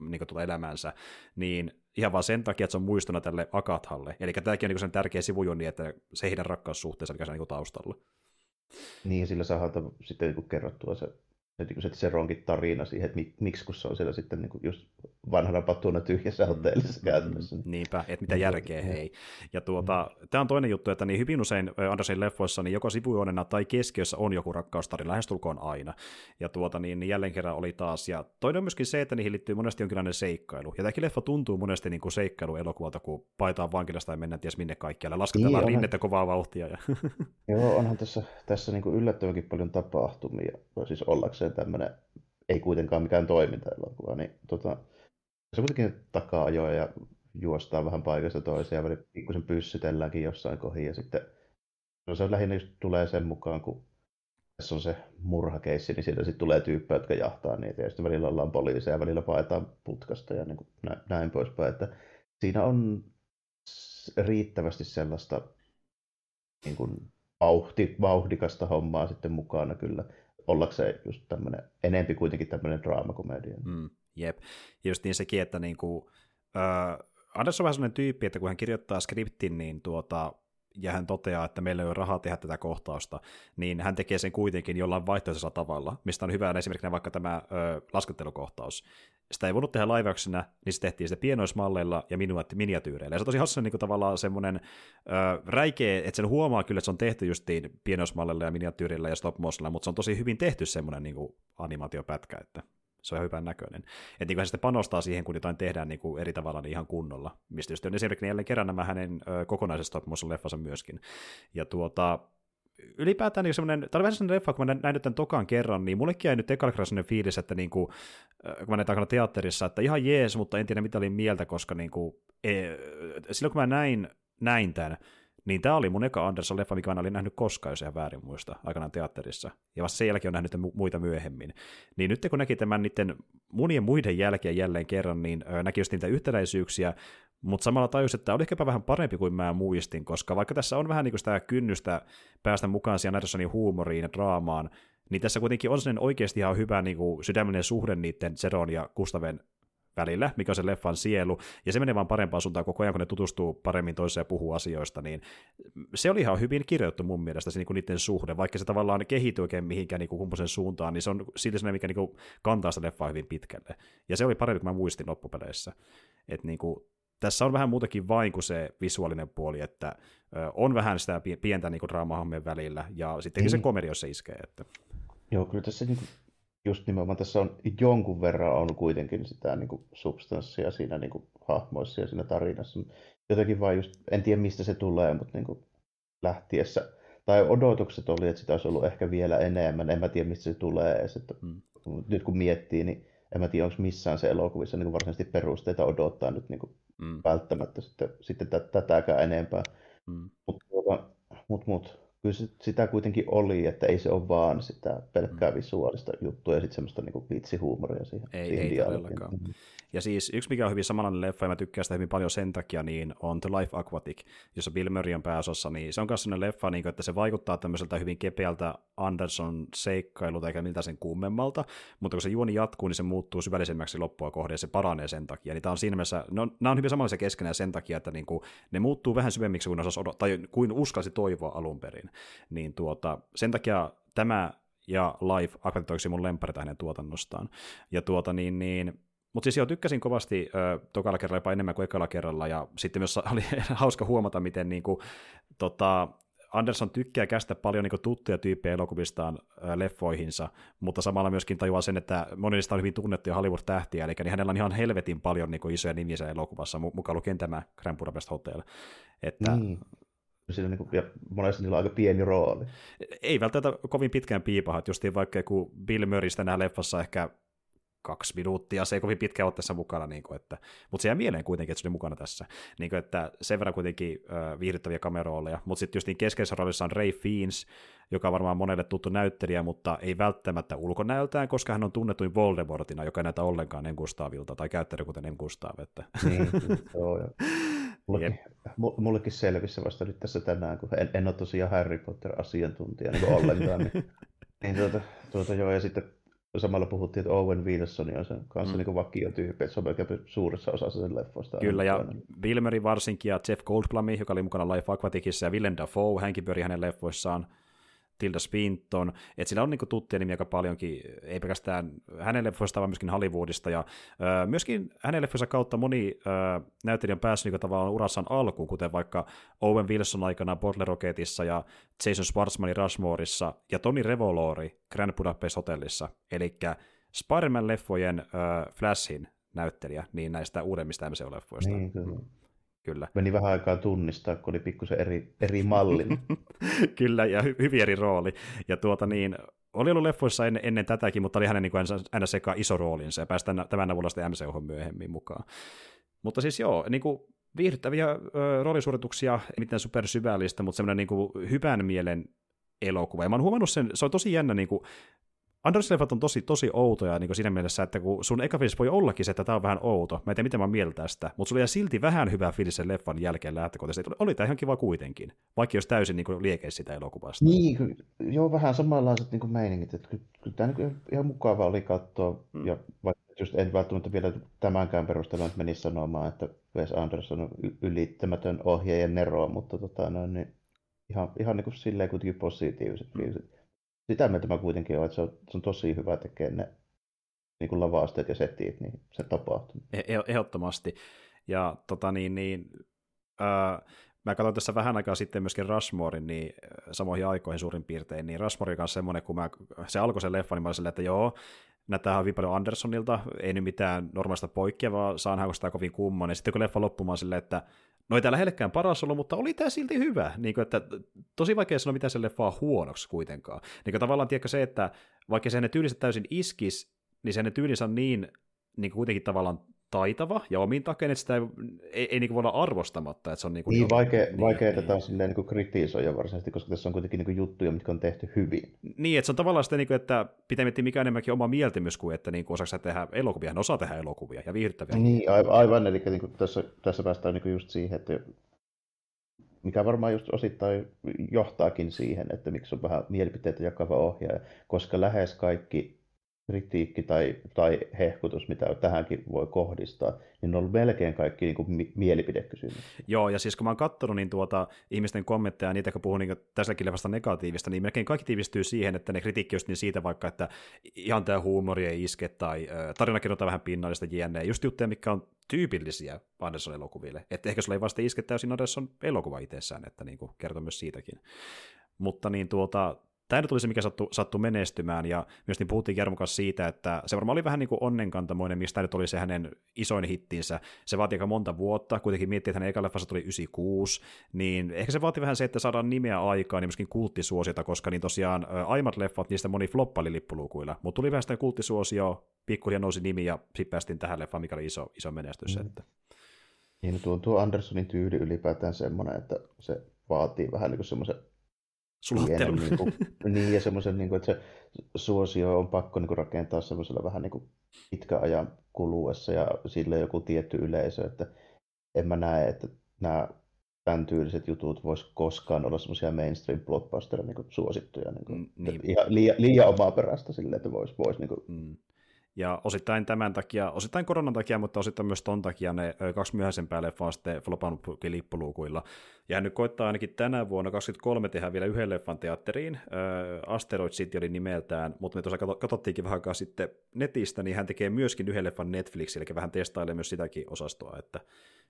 niin kuin tuota elämäänsä, niin ihan vaan sen takia, että se on muistona tälle Agathalle. Eli tämäkin on niin sen tärkeä sivujuoni, että se heidän rakkaussuhteensa, mikä se on niin taustalla. Niin, sillä saadaan sitten niin kerrottua se se, niin se Seronkin tarina siihen, että miksi kun se on siellä sitten niin kuin just vanhana patuna tyhjässä hotellissa mm, käytännössä. Niinpä, että mitä järkeä hei. Ja tuota, mm. tämä on toinen juttu, että niin hyvin usein Andersin leffoissa niin joko sivujuonena tai keskiössä on joku rakkaustarina, lähestulkoon aina. Ja tuota, niin, niin jälleen kerran oli taas. Ja toinen on myöskin se, että niihin liittyy monesti jonkinlainen seikkailu. Ja tämäkin leffa tuntuu monesti niin kuin elokuvalta, kun paitaan vankilasta ja mennään ties minne kaikkialle. Lasketaan niin, rinnettä kovaa vauhtia. Ja... Joo, onhan tässä, tässä niin kuin yllättävänkin paljon tapahtumia, siis ollakseen tämmöinen, ei kuitenkaan mikään toimintaelokuva, niin tota, se kuitenkin takaa ajoa ja juostaa vähän paikasta toiseen ja pikkusen pyssytelläänkin jossain kohin ja sitten no se lähinnä just tulee sen mukaan, kun tässä on se murhakeissi, niin sieltä sitten tulee tyyppejä, jotka jahtaa niitä ja sitten välillä ollaan poliiseja ja välillä paetaan putkasta ja niin kuin näin, näin poispäin, että siinä on riittävästi sellaista niin kuin vauhti, vauhdikasta hommaa sitten mukana kyllä ollakseen just tämmöinen, enempi kuitenkin tämmöinen draamakomedia. Mm, jep, ja just niin sekin, että niinku, äh, Anders on vähän sellainen tyyppi, että kun hän kirjoittaa skriptin, niin tuota, ja hän toteaa, että meillä ei ole rahaa tehdä tätä kohtausta, niin hän tekee sen kuitenkin jollain vaihtoehtoisella tavalla, mistä on hyvä esimerkkinä vaikka tämä ö, laskettelukohtaus. Sitä ei voinut tehdä live niin se tehtiin sitten pienoismalleilla ja miniatyyreillä. Ja se on tosi hassu niin kuin tavallaan semmoinen räikeä, että sen huomaa kyllä, että se on tehty justiin pienoismalleilla ja miniatyyrillä ja stop mutta se on tosi hyvin tehty semmoinen niin kuin animaatiopätkä, että se on ihan hyvän näköinen. Että niin hän sitten panostaa siihen, kun jotain tehdään niin kuin eri tavalla niin ihan kunnolla. Mistä just on esimerkiksi jälleen kerran nämä hänen kokonaisesta stop leffansa myöskin. Ja tuota, ylipäätään niin semmoinen, tämä oli vähän semmoinen leffa, kun mä näin nyt tämän tokan kerran, niin mullekin jäi nyt ekalla sellainen fiilis, että niin kuin, kun mä näin takana teatterissa, että ihan jees, mutta en tiedä mitä oli mieltä, koska niin kuin, e, silloin kun mä näin, näin tämän, niin tämä oli mun eka Anderson-leffa, mikä mä olin nähnyt koskaan, jos ihan väärin muista, aikanaan teatterissa. Ja vasta sen jälkeen on nähnyt muita myöhemmin. Niin nyt kun näki tämän niiden munien muiden jälkeen jälleen kerran, niin näki just niitä yhtäläisyyksiä, mutta samalla tajus, että oli ehkäpä vähän parempi kuin mä muistin, koska vaikka tässä on vähän niin sitä kynnystä päästä mukaan siihen Andersonin huumoriin ja draamaan, niin tässä kuitenkin on sellainen oikeasti ihan hyvä niin kuin sydämellinen suhde niiden Zeron ja Gustaven välillä, mikä on se leffan sielu, ja se menee vaan parempaan suuntaan koko ajan, kun ne tutustuu paremmin toiseen ja puhuu asioista, niin se oli ihan hyvin kirjoitettu mun mielestä se niin niiden suhde, vaikka se tavallaan kehittyy oikein mihinkään niin kumpusen suuntaan, niin se on silti sellainen, mikä niin kantaa sitä leffaa hyvin pitkälle. Ja se oli parempi, kuin mä muistin loppupeleissä. Että niin kuin, tässä on vähän muutakin vain kuin se visuaalinen puoli, että on vähän sitä pientä niin draamahammeen välillä, ja sittenkin se niin. komedia, se iskee. Että... Joo, kyllä tässä niin kuin just nimenomaan tässä on jonkun verran on kuitenkin sitä niin kuin substanssia siinä niin kuin hahmoissa ja siinä tarinassa. Jotenkin vaan just, en tiedä mistä se tulee, mutta niin kuin lähtiessä, tai odotukset oli, että sitä olisi ollut ehkä vielä enemmän, en mä tiedä mistä se tulee edes, että mm. nyt kun miettii, niin en mä tiedä, onko missään se elokuvissa niin kuin varsinaisesti perusteita odottaa nyt niin kuin mm. välttämättä sitten, sitten tätäkään enempää. Mm. Mutta mut, mut, kyllä sitä kuitenkin oli, että ei se ole vaan sitä pelkkää mm. visuaalista juttua ja sitten semmoista niinku vitsihuumoria siihen. Ei, siihen ei todellakaan. Ja siis yksi, mikä on hyvin samanlainen leffa, ja mä tykkään sitä hyvin paljon sen takia, niin on The Life Aquatic, jossa Bill Murray on pääosassa, niin se on myös sellainen leffa, niin kuin, että se vaikuttaa tämmöiseltä hyvin kepeältä Anderson seikkailulta, eikä miltä sen kummemmalta, mutta kun se juoni jatkuu, niin se muuttuu syvällisemmäksi loppua kohden, ja se paranee sen takia. Niin tämä on siinä mielessä, no, nämä on hyvin samanlaisia keskenään sen takia, että niin kuin, ne muuttuu vähän syvemmiksi kuin, osas tai kuin uskalsi toivoa alun perin. Niin tuota, sen takia tämä ja Life Aquatic mun lempari hänen tuotannostaan. Ja tuota niin, niin mutta siis joo, tykkäsin kovasti ö, tokalla kerralla jopa enemmän kuin ekalla kerralla, ja sitten myös oli hauska huomata, miten niin kuin, tota, Anderson tykkää kästä paljon niin tuttuja tyyppejä elokuvistaan leffoihinsa, mutta samalla myöskin tajuaa sen, että moni niistä on hyvin tunnettuja Hollywood-tähtiä, eli niin hänellä on ihan helvetin paljon niin isoja nimiä elokuvassa, mukaan lukien tämä Grand Budapest Hotel. Että, mm. Siinä niin kuin, ja monesti niillä on aika pieni rooli. Ei välttämättä kovin pitkään piipaha, että justiin vaikka joku Bill Murraystä nämä leffassa ehkä kaksi minuuttia, se ei kovin pitkä ole tässä mukana, niin kuin, että, mutta se jää mieleen kuitenkin, että se oli mukana tässä. Niin kuin, että sen verran kuitenkin äh, viihdyttäviä kamerooleja, mutta sitten just niin keskeisessä roolissa on Ray Fiennes, joka on varmaan monelle tuttu näyttelijä, mutta ei välttämättä ulkonäöltään, koska hän on tunnetuin Voldemortina, joka ei näytä ollenkaan En Gustavilta, tai käyttäjä kuten En Gustav. Että. Niin, joo, joo. Mullekin, mullekin selvisi vasta nyt tässä tänään, kun en, en ole tosiaan Harry Potter-asiantuntija niin ollenkaan, niin, niin tuota, tuota joo, ja sitten samalla puhuttiin, että Owen Wilson on sen kanssa mm. niin vakiotyyppi, että se on melkein suuressa osassa sen leffoista. Kyllä, ja Wilmeri varsinkin, ja Jeff Goldblum, joka oli mukana Life Aquaticissa, ja Willem Dafoe, hänkin pyöri hänen leffoissaan. Tilda Swinton, että sillä on niin tuttuja nimiä aika paljonkin, ei pelkästään hänen leffoista, vaan myöskin Hollywoodista, ja ö, myöskin hänen leffoissa kautta moni ö, näyttelijä on päässyt niin tavallaan urassaan alkuun, kuten vaikka Owen Wilson aikana Bottle Rocketissa ja Jason Schwartzmanin Rushmoreissa ja Tony Revolori Grand Budapest Hotellissa, eli Spider-Man-leffojen ö, Flashin näyttelijä, niin näistä uudemmista MCU-leffoista. Niin, kyllä. Kyllä. Meni vähän aikaa tunnistaa, kun oli pikkusen eri, eri mallin. Kyllä, ja hy- hyvin eri rooli. Ja tuota niin, oli ollut leffoissa ennen, ennen tätäkin, mutta oli hänen niin aina sekä iso roolinsa, ja päästään tämän avulla sitten MCU myöhemmin mukaan. Mutta siis joo, niin kuin viihdyttäviä ö, roolisuorituksia, miten supersyvällistä, mutta semmoinen niin kuin hyvän mielen elokuva. Ja mä oon huomannut sen, se on tosi jännä, niin kuin, Anderson-leffat on tosi, tosi outoja niin siinä mielessä, että kun sun eka fiilis voi ollakin se, että tämä on vähän outo, mä en tiedä miten mä mielen tästä, mutta sulla oli silti vähän hyvää fiilis sen leffan jälkeen lähtökohtaisesti. Oli tämä ihan kiva kuitenkin, vaikka jos täysin niin liekeissä sitä elokuvasta. Niin, joo, vähän samanlaiset niin meiningit, että kyllä, kyllä tämä niin ihan mukava oli katsoa, mm. ja vaikka just en välttämättä vielä tämänkään perusteella nyt menisi sanomaan, että Wes Anderson on ylittämätön ohjaaja Nero, mutta tota, no, niin ihan, ihan niin kuin silleen kuitenkin positiiviset fiiliset sitä mieltä mä kuitenkin olen, että se on, se on tosi hyvä tekee ne niin kuin lavasteet ja setit, niin se tapahtuu. E- ehdottomasti. Ja tota niin, niin ää, mä katsoin tässä vähän aikaa sitten myöskin Rushmorein niin samoihin aikoihin suurin piirtein, niin Rushmore kanssa semmoinen, kun mä, se alkoi se leffa, niin mä olin että joo, näyttää hyvin paljon Andersonilta, ei nyt mitään normaalista poikkeavaa, saan sitä kovin kummonen. Sitten kun leffa loppumaan silleen, että no ei lähellekään paras ollut, mutta oli tämä silti hyvä. Niin kuin, että tosi vaikea sanoa, mitä se leffa on huonoksi kuitenkaan. Niin kuin, tavallaan tiedätkö se, että vaikka se ne tyyliset täysin iskis, niin se ne tyylinsä on niin, niin kuitenkin tavallaan taitava ja omin takia, että sitä ei, ei, ei niin voi olla arvostamatta. Että se on niin, kuin niin, vaikea, niin, vaikea niin. tätä silleen niin kuin kritisoida varsinaisesti, koska tässä on kuitenkin niin kuin juttuja, mitkä on tehty hyvin. Niin, että se on tavallaan sitä, niin kuin, että pitää miettiä mikä enemmänkin oma mieltymys kuin, että niin kuin osaako tehdä elokuvia, hän osaa tehdä elokuvia ja viihdyttäviä. Niin, aivan, eli niin kuin tässä, tässä päästään niin kuin just siihen, että mikä varmaan just osittain johtaakin siihen, että miksi on vähän mielipiteitä jakava ohjaaja, koska lähes kaikki kritiikki tai, tai hehkutus, mitä tähänkin voi kohdistaa, niin on ollut melkein kaikki niin kuin mielipidekysymys. Joo, ja siis kun mä oon katsonut niin tuota, ihmisten kommentteja ja niitä, jotka puhuu niin tässäkin leffasta negatiivista, niin melkein kaikki tiivistyy siihen, että ne kritiikki just niin siitä vaikka, että ihan tämä huumori ei iske tai äh, tarina kerrotaan vähän pinnallista jne. Just juttuja, mikä on tyypillisiä Anderson-elokuville. Että ehkä sulla ei vasta iske täysin Anderson elokuva itsessään, että niin kuin kertoo myös siitäkin. Mutta niin tuota, tämä nyt oli se, mikä sattui, sattui menestymään, ja myös niin puhuttiin Jarmo kanssa siitä, että se varmaan oli vähän niin kuin onnenkantamoinen, mistä nyt oli se hänen isoin hittinsä. Se vaati aika monta vuotta, kuitenkin miettii, että hänen eka leffassa tuli 96, niin ehkä se vaati vähän se, että saadaan nimeä aikaa, niin myöskin kulttisuosiota, koska niin tosiaan aiemmat leffat, niistä moni floppali lippulukuilla, mutta tuli vähän sitä kulttisuosio, pikkuhiljaa nousi nimi, ja sitten päästiin tähän leffaan, mikä oli iso, iso menestys. Mm. Että. Niin, tuo, tuo Andersonin tyyli ylipäätään semmoinen, että se vaatii vähän niin kuin semmoisen Sulattelun. Niin, kuin, niin, ja semmoisen, niin kuin, että se suosio on pakko niin kuin, rakentaa semmoisella vähän niin kuin pitkän ajan kuluessa ja sille joku tietty yleisö, että en mä näe, että nämä tämän tyyliset jutut vois koskaan olla semmoisia mainstream blockbusteria niin suosittuja. Niin kuin, mm, niin. Ihan, liian, liian omaa perästä sille, että voisi vois, niin kuin, mm. Ja osittain tämän takia, osittain koronan takia, mutta osittain myös ton takia ne kaksi myöhäisempää leffaa on sitten flopannut lippuluukuilla. Ja hän nyt koittaa ainakin tänä vuonna 2023 tehdä vielä yhden leffan teatteriin. Asteroid City oli nimeltään, mutta me tuossa katsottiinkin vähän aikaa sitten netistä, niin hän tekee myöskin yhden leffan Netflixille, eli vähän testailee myös sitäkin osastoa, että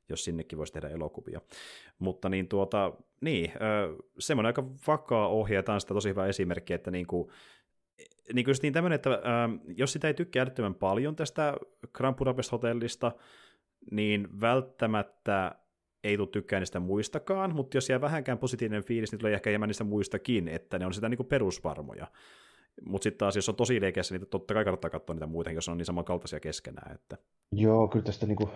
jos sinnekin voisi tehdä elokuvia. Mutta niin tuota, niin, semmoinen aika vakaa ohje, tämä on sitä tosi hyvä esimerkki, että niin kuin, niin kuin niin tämmöinen, että äh, jos sitä ei tykkää äärettömän paljon tästä Grand Budapest Hotellista, niin välttämättä ei tule tykkää niistä muistakaan, mutta jos jää vähänkään positiivinen fiilis, niin tulee ehkä jäämään niistä muistakin, että ne on sitä niin kuin perusvarmoja. Mutta sitten taas, jos on tosi leikeässä, niin totta kai kannattaa katsoa niitä muuten, jos on niin samankaltaisia keskenään. Että... Joo, kyllä tästä niinku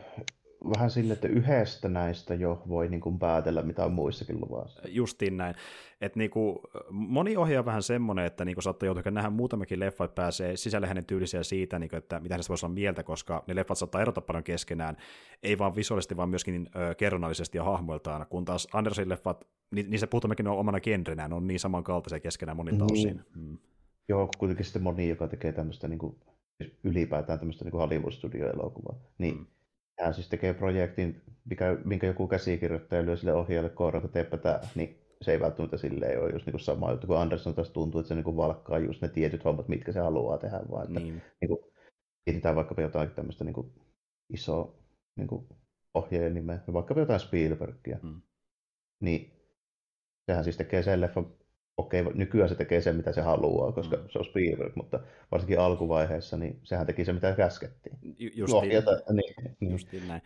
vähän sille, että yhdestä näistä jo voi niin kuin päätellä, mitä on muissakin luvassa. Justiin näin. Et niin kuin, moni ohjaa vähän semmoinen, että niin kuin saattaa joutua nähdä muutamakin leffa, että pääsee sisälle hänen tyylisiä siitä, niin kuin, että mitä hänestä voisi olla mieltä, koska ne leffat saattaa erota paljon keskenään, ei vaan visuaalisesti, vaan myöskin ö, kerronnallisesti ja hahmoiltaan, kun taas Andersin leffat, ni, niissä puhutammekin on omana genrenään, on niin samankaltaisia keskenään monilta niin. osin. Mm. Joo, kuitenkin sitten moni, joka tekee tämmöistä niin kuin, ylipäätään tämmöistä niin Hollywood-studio-elokuvaa, niin mm hän siis tekee projektin, mikä, minkä joku käsikirjoittaja lyö sille ohjaajalle koodon, että teepä tämä, niin se ei välttämättä silleen ole just niin sama juttu, kun Anderson taas tuntuu, että se niin valkkaa just ne tietyt hommat, mitkä se haluaa tehdä, vaan että niin. Niin kuin, mietitään vaikka jotain tämmöistä niin kuin isoa niin kuin ohjaajan nimeä, vaikka jotain Spielbergia, hmm. niin sehän siis tekee sen leffan okei, nykyään se tekee sen, mitä se haluaa, koska mm. se on Spielberg, mutta varsinkin alkuvaiheessa, niin sehän teki se, mitä käskettiin. Justiin, no, niin, justiin näin.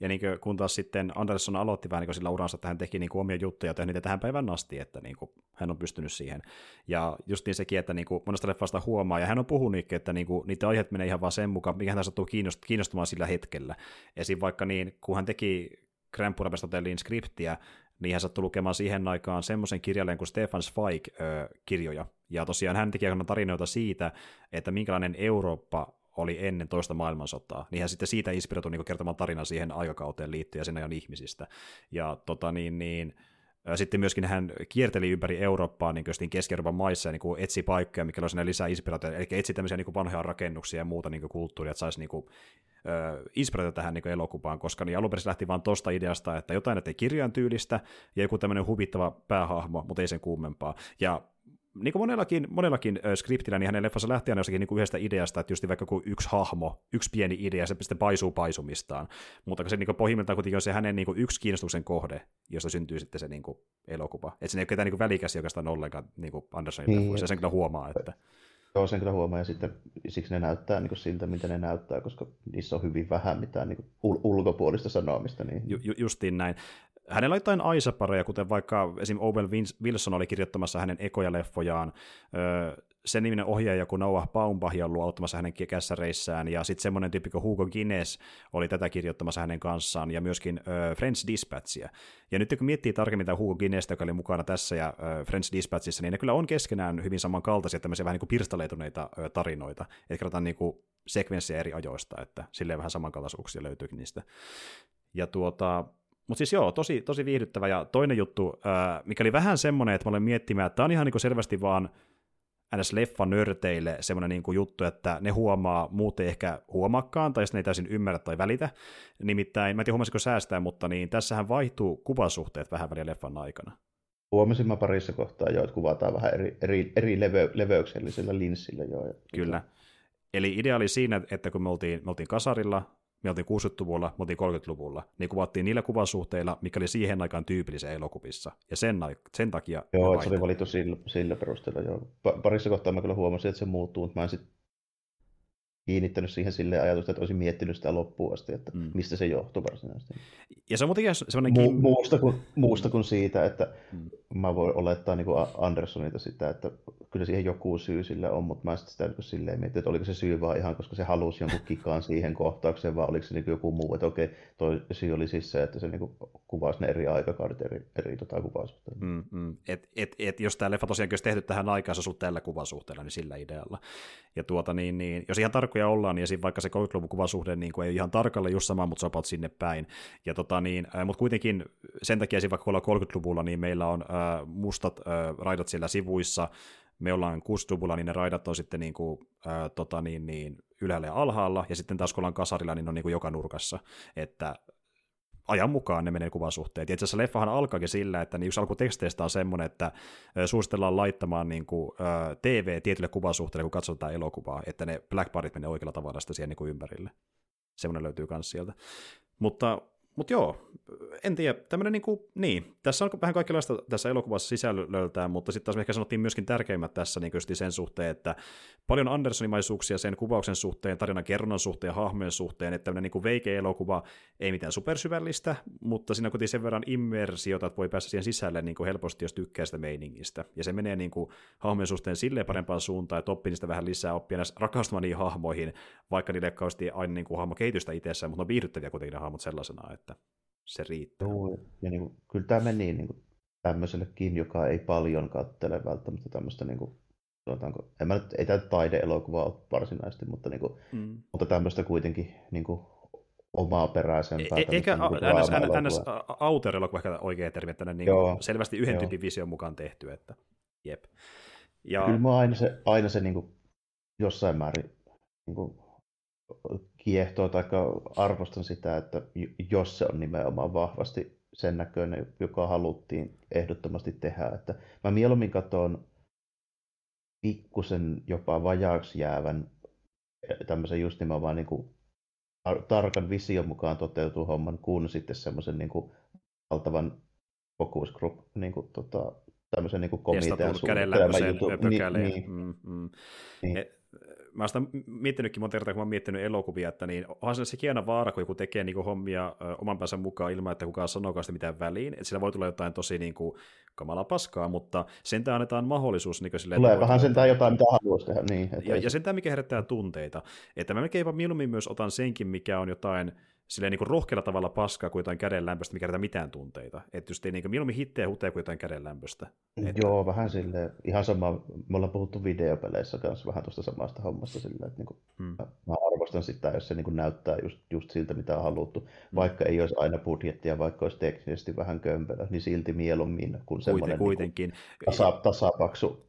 Ja niin kuin, kun taas sitten Anderson aloitti vähän niin sillä uransa, että hän teki niin kuin omia juttuja ja niitä tähän päivän asti, että niin kuin, hän on pystynyt siihen. Ja justiin sekin, että niin kuin, monesta leffasta huomaa, ja hän on puhunut, että niin kuin, niitä aiheet menee ihan vaan sen mukaan, mikä hän sattuu kiinnostumaan sillä hetkellä. Esim. vaikka niin, kun hän teki Grand Budapest Hotellin skriptiä, niin hän sattui lukemaan siihen aikaan semmoisen kirjailijan kuin Stefan Zweig-kirjoja. Ja tosiaan hän teki tarinoita siitä, että minkälainen Eurooppa oli ennen toista maailmansotaa, niin hän sitten siitä inspiroitui niin kertomaan tarina siihen aikakauteen liittyen ja sen ajan ihmisistä. Ja tota niin, niin sitten myöskin hän kierteli ympäri Eurooppaa niin Keski-Euroopan maissa ja niin etsi paikkoja, mikä olisi lisää inspiraatiota, eli etsi tämmöisiä niin vanhoja rakennuksia ja muuta niin kulttuuria, että saisi niin kuin, inspiraatiota tähän niin elokuvaan, koska niin alun perin lähti vain tuosta ideasta, että jotain että kirjan tyylistä ja joku tämmöinen huvittava päähahmo, mutta ei sen kummempaa. Ja niin kuin monellakin, monellakin äh, skriptillä, niin hänen leffansa lähtee aina jossakin niin kuin yhdestä ideasta, että just vaikka kuin yksi hahmo, yksi pieni idea, se sitten paisuu paisumistaan. Mutta se niin pohjimmiltaan kuitenkin on se hänen niin kuin yksi kiinnostuksen kohde, josta syntyy sitten se niin kuin elokuva. Että siinä ei ole ketään niin välikäsiä oikeastaan ollenkaan niin kuin Andersonin niin. leffoissa, sen kyllä huomaa, että... Joo, sen kyllä huomaa, ja sitten siksi ne näyttää niin kuin siltä, mitä ne näyttää, koska niissä on hyvin vähän mitään niin kuin ul- ulkopuolista sanomista. Niin... Ju- justiin näin hänellä on jotain aisaparoja, kuten vaikka esim. Owen Wilson oli kirjoittamassa hänen ekoja leffojaan, sen niminen ohjaaja kuin Noah Baumbach on ollut auttamassa hänen kässäreissään, ja sitten semmoinen tyyppi kuin Hugo Guinness oli tätä kirjoittamassa hänen kanssaan, ja myöskin äh, French Dispatchia. Ja nyt kun miettii tarkemmin tämä Hugo Guinness, joka oli mukana tässä ja äh, French Dispatchissa, niin ne kyllä on keskenään hyvin samankaltaisia, tämmöisiä vähän niin kuin pirstaleituneita äh, tarinoita, että kerrotaan niin kuin sekvenssiä eri ajoista, että silleen vähän samankaltaisuuksia löytyykin niistä. Ja tuota, mutta siis joo, tosi, tosi viihdyttävä. Ja toinen juttu, mikä oli vähän semmoinen, että mä olen miettimään, että tämä on ihan niin selvästi vaan ns. leffa nörteille semmoinen niin juttu, että ne huomaa, muut ei ehkä huomaakaan, tai sitten ne ei täysin ymmärrä tai välitä. Nimittäin, mä en tiedä huomasiko säästää, mutta niin tässähän vaihtuu kuvasuhteet vähän väliä leffan aikana. Huomasin mä parissa kohtaa jo, että kuvataan vähän eri, eri, eri leve, leveyksellisellä linssillä jo. Kyllä. Eli idea oli siinä, että kun me oltiin, me oltiin kasarilla, me oltiin 60-luvulla, me oltiin 30-luvulla, niin kuvattiin niillä kuvasuhteilla, mikä oli siihen aikaan tyypillisiä elokuvissa. Ja sen, sen takia... Joo, että se oli valittu sillä, sillä perusteella. Joo. Parissa kohtaa mä kyllä huomasin, että se muuttuu, mutta mä en sitten kiinnittänyt siihen sille ajatusta, että olisin miettinyt sitä loppuun asti, että mm. mistä se johtuu varsinaisesti. Ja se on muutenkin semmoinen... Mu- muusta, kuin, muusta kuin siitä, että mm. Mä voin olettaa niin kuin Anderssonilta sitä, että kyllä siihen joku syy sille on, mutta mä sitten sitä niin silleen mietin, että oliko se syy vaan ihan, koska se halusi jonkun kikaan siihen kohtaukseen, vai oliko se niin joku muu, että okei, toi syy oli siis se, että se niin kuvasi ne eri aikakaudet eri, eri tota, kuvasuhteilla. Mm, mm. Et, et, et, jos tämä leffa tosiaan olisi tehty tähän aikaan, se tällä kuvasuhteella, niin sillä idealla. Ja tuota, niin, niin, jos ihan tarkkoja ollaan, niin esim. vaikka se 30-luvun kuvasuhde niin kuin ei ihan tarkalle just sama, mutta sopat sinne päin. Ja tota, niin, mutta kuitenkin sen takia esim. vaikka ollaan 30-luvulla, niin meillä on äh, mustat äh, raidat siellä sivuissa, me ollaan 60-luvulla, niin ne raidat on sitten niin kuin, ää, tota niin, niin, ylhäällä ja alhaalla, ja sitten taas kun ollaan kasarilla, niin ne on niin kuin joka nurkassa, että ajan mukaan ne menee kuvasuhteet. Ja itse asiassa leffahan alkaakin sillä, että niin yksi alkuteksteistä on semmoinen, että suositellaan laittamaan niin kuin, TV tietylle kuvasuhteelle, kun katsotaan elokuvaa, että ne blackbarit menee oikealla tavalla sitä siihen niin kuin ympärille. Semmoinen löytyy myös sieltä. Mutta mutta joo, en tiedä, tämmöinen niin niin, tässä on vähän kaikenlaista tässä elokuvassa sisällöltään, mutta sitten taas ehkä sanottiin myöskin tärkeimmät tässä niin sen suhteen, että paljon Andersonimaisuuksia sen kuvauksen suhteen, tarinan kerronnan suhteen hahmojen suhteen, että tämmöinen niin veike-elokuva ei mitään supersyvällistä, mutta siinä kuitenkin sen verran immersiota, että voi päästä siihen sisälle niin kuin helposti, jos tykkää sitä meiningistä. Ja se menee niin kuin hahmojen suhteen silleen parempaan suuntaan, että oppii niistä vähän lisää, oppii näistä rakastumaan niihin hahmoihin, vaikka niille kauheasti aina niin kuin hahmo kehitystä itsessään, mutta on viihdyttäviä kuitenkin ne hahmot sellaisena, että se riittää. Joo, ja niin kuin, kyllä tämä meni niin kuin, tämmöisellekin, joka ei paljon kattele välttämättä tämmöistä, niin kuin, sanotaanko, en mä nyt, ei tämä taide-elokuva ole varsinaisesti, mutta, niin kuin, mm. mutta tämmöistä kuitenkin niin kuin, omaa peräisempää. E- eikä niin ns, autor-elokuva ehkä oikea termi, että niin Joo, selvästi yhden joo. tyypin vision mukaan tehty, että jep. Ja... Kyllä mä aina se, aina se niin kuin, jossain määrin niin kuin, kiehtoo tai arvostan sitä, että jos se on nimenomaan vahvasti sen näköinen, joka haluttiin ehdottomasti tehdä. Että mä mieluummin katson pikkusen jopa vajaaksi jäävän tämmöisen just nimenomaan niin kuin tarkan vision mukaan toteutuu homman, kuin sitten semmoisen niin kuin valtavan focus group niin kuin, tota, tämmöisen niin komitean suunnitelman jutun. Niin, niin, mm, mm. niin. E- mä oon sitä miettinytkin monta kertaa, kun mä oon miettinyt elokuvia, että niin onhan se se hieno vaara, kun joku tekee niin kuin hommia ö, oman päänsä mukaan ilman, että kukaan sanoo sitä mitään väliin. Että sillä voi tulla jotain tosi niin kuin, kamala paskaa, mutta sentään annetaan mahdollisuus niin sille, Tuleepahan sentään jotain, mitä haluaisi tehdä. Niin, ja, ja sentään, mikä herättää tunteita. Että mä melkein mieluummin myös otan senkin, mikä on jotain silleen niin kuin rohkealla tavalla paskaa kuin jotain kädenlämpöistä, mikä ei mitään tunteita. Että just ei niin kuin, mieluummin hittejä huteja kuin jotain kädenlämpöistä. Että... Joo, vähän silleen, ihan sama, me ollaan puhuttu videopeleissä kanssa vähän tuosta samasta hommasta silleen, että niin kuin, hmm. mä arvostan sitä, jos se niin kuin näyttää just, just siltä, mitä on haluttu. Hmm. Vaikka ei olisi aina budjettia, vaikka olisi teknisesti vähän kömpelö, niin silti mieluummin kuin semmoinen kuitenkin. Niin kuin tasa, tasapaksu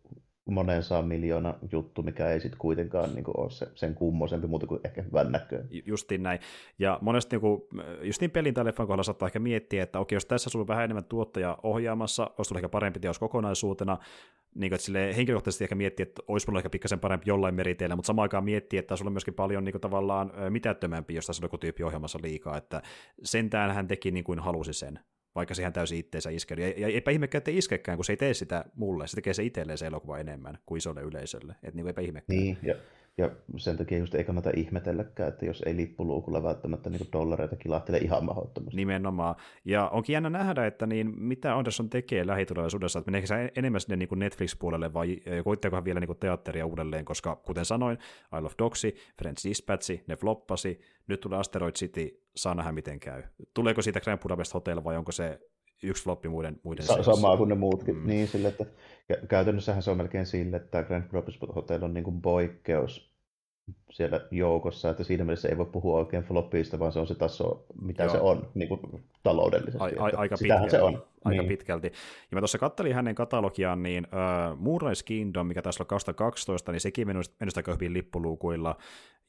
monen saa miljoona juttu, mikä ei sitten kuitenkaan niin ole se, sen kummoisempi muuta kuin ehkä hyvän näköinen. Justiin näin. Ja monesti niin kuin, justiin pelin tai leffan kohdalla saattaa ehkä miettiä, että okei, jos tässä sulla on vähän enemmän tuottaja ohjaamassa, olisi ehkä parempi teos kokonaisuutena, niin kuin, että henkilökohtaisesti ehkä miettiä, että olisi mulla ehkä pikkasen parempi jollain meriteillä, mutta samaan aikaan miettiä, että sulla on myöskin paljon niin kuin, tavallaan mitättömämpi, jos tässä on joku tyyppi ohjelmassa liikaa, että sentään hän teki niin kuin halusi sen vaikka siihen täysin itteensä iskeydy. Ja, ja eipä ihmekään, että iskekään, kun se ei tee sitä mulle, se tekee se itselleen se elokuva enemmän kuin isolle yleisölle. Että niin eipä ihmekään. Niin, ja, ja sen takia just ei kannata ihmetelläkään, että jos ei lippuluukulla välttämättä niin dollareita kilahtele ihan mahdottomasti. Nimenomaan. Ja onkin jännä nähdä, että niin, mitä Anderson tekee lähitulevaisuudessa, että meneekö se enemmän sinne niin Netflix-puolelle vai koitteekohan vielä niin teatteria uudelleen, koska kuten sanoin, I Love Dogsy, Friends Dispatch, ne floppasi, nyt tulee Asteroid City, saa nähdä miten käy. Tuleeko siitä Grand Budapest Hotel vai onko se yksi floppi muiden, muiden Sa- Samaa kuin ne muutkin. Mm. Niin, sille, että käytännössähän se on melkein sille, että Grand Budapest Hotel on niin kuin poikkeus siellä joukossa, että siinä mielessä ei voi puhua oikein floppista, vaan se on se taso, mitä Joo. se on niin kuin taloudellisesti. A, a, aika pitkälti. se on. Aika niin. pitkälti. Ja mä tuossa kattelin hänen katalogiaan, niin uh, Moonrise Kingdom, mikä taisi olla 2012, niin sekin meni aika hyvin lippuluukuilla,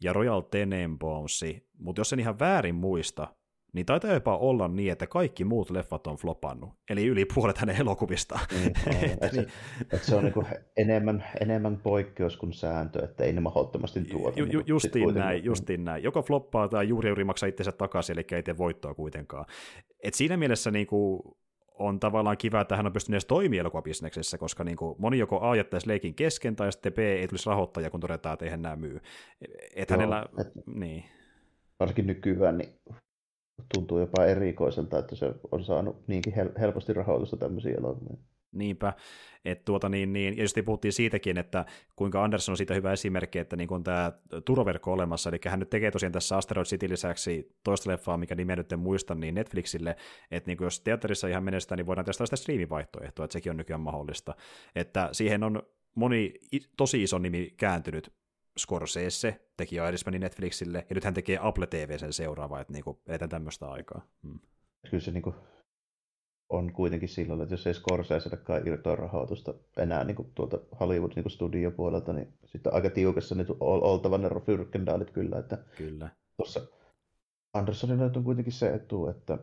ja Royal Tenenbaums, mutta jos en ihan väärin muista, niin taitaa jopa olla niin, että kaikki muut leffat on flopannut, eli yli puolet hänen elokuvistaan. Niin, että, niin. että se on niin enemmän, enemmän poikkeus kuin sääntö, että ei ne mahdottomasti tuota. Ju, ju, justiin näin, justiin näin. Joko floppaa tai juuri juuri maksaa itsensä takaisin, eli ei tee voittoa kuitenkaan. Et siinä mielessä niin kuin, on tavallaan kiva, että hän on pystynyt edes toimimaan elokuvabisneksessä, koska niin kuin, moni joko A jättäisi leikin kesken, tai sitten B ei tulisi rahoittaja, kun todetaan, että eihän nämä myy. Et Joo, hänellä, et, niin. Varsinkin nykyään, niin tuntuu jopa erikoiselta, että se on saanut niinkin hel- helposti rahoitusta tämmöisiä elokuvia. Niinpä, että tuota niin, niin, ja just puhuttiin siitäkin, että kuinka Anderson on siitä hyvä esimerkki, että niin on tämä turvaverkko olemassa, eli hän nyt tekee tosiaan tässä Asteroid City lisäksi toista leffaa, mikä nimeä nyt en muista, niin Netflixille, että niin jos teatterissa ihan menestää, niin voidaan testata sitä striimivaihtoehtoa, että sekin on nykyään mahdollista. Että siihen on moni tosi iso nimi kääntynyt Scorsese teki Irishmanin Netflixille, ja nyt hän tekee Apple TV sen seuraava, että niinku, eletään tämmöistä aikaa. Hmm. Kyllä se niinku on kuitenkin sillä että jos ei Scorsesellekaan irtoa rahoitusta enää niin kuin tuolta Hollywood niin studiopuolelta, niin sitten aika tiukassa niin oltava ne fyrkendaalit kyllä. Että kyllä. Tuossa Andersonilla on kuitenkin se etu, että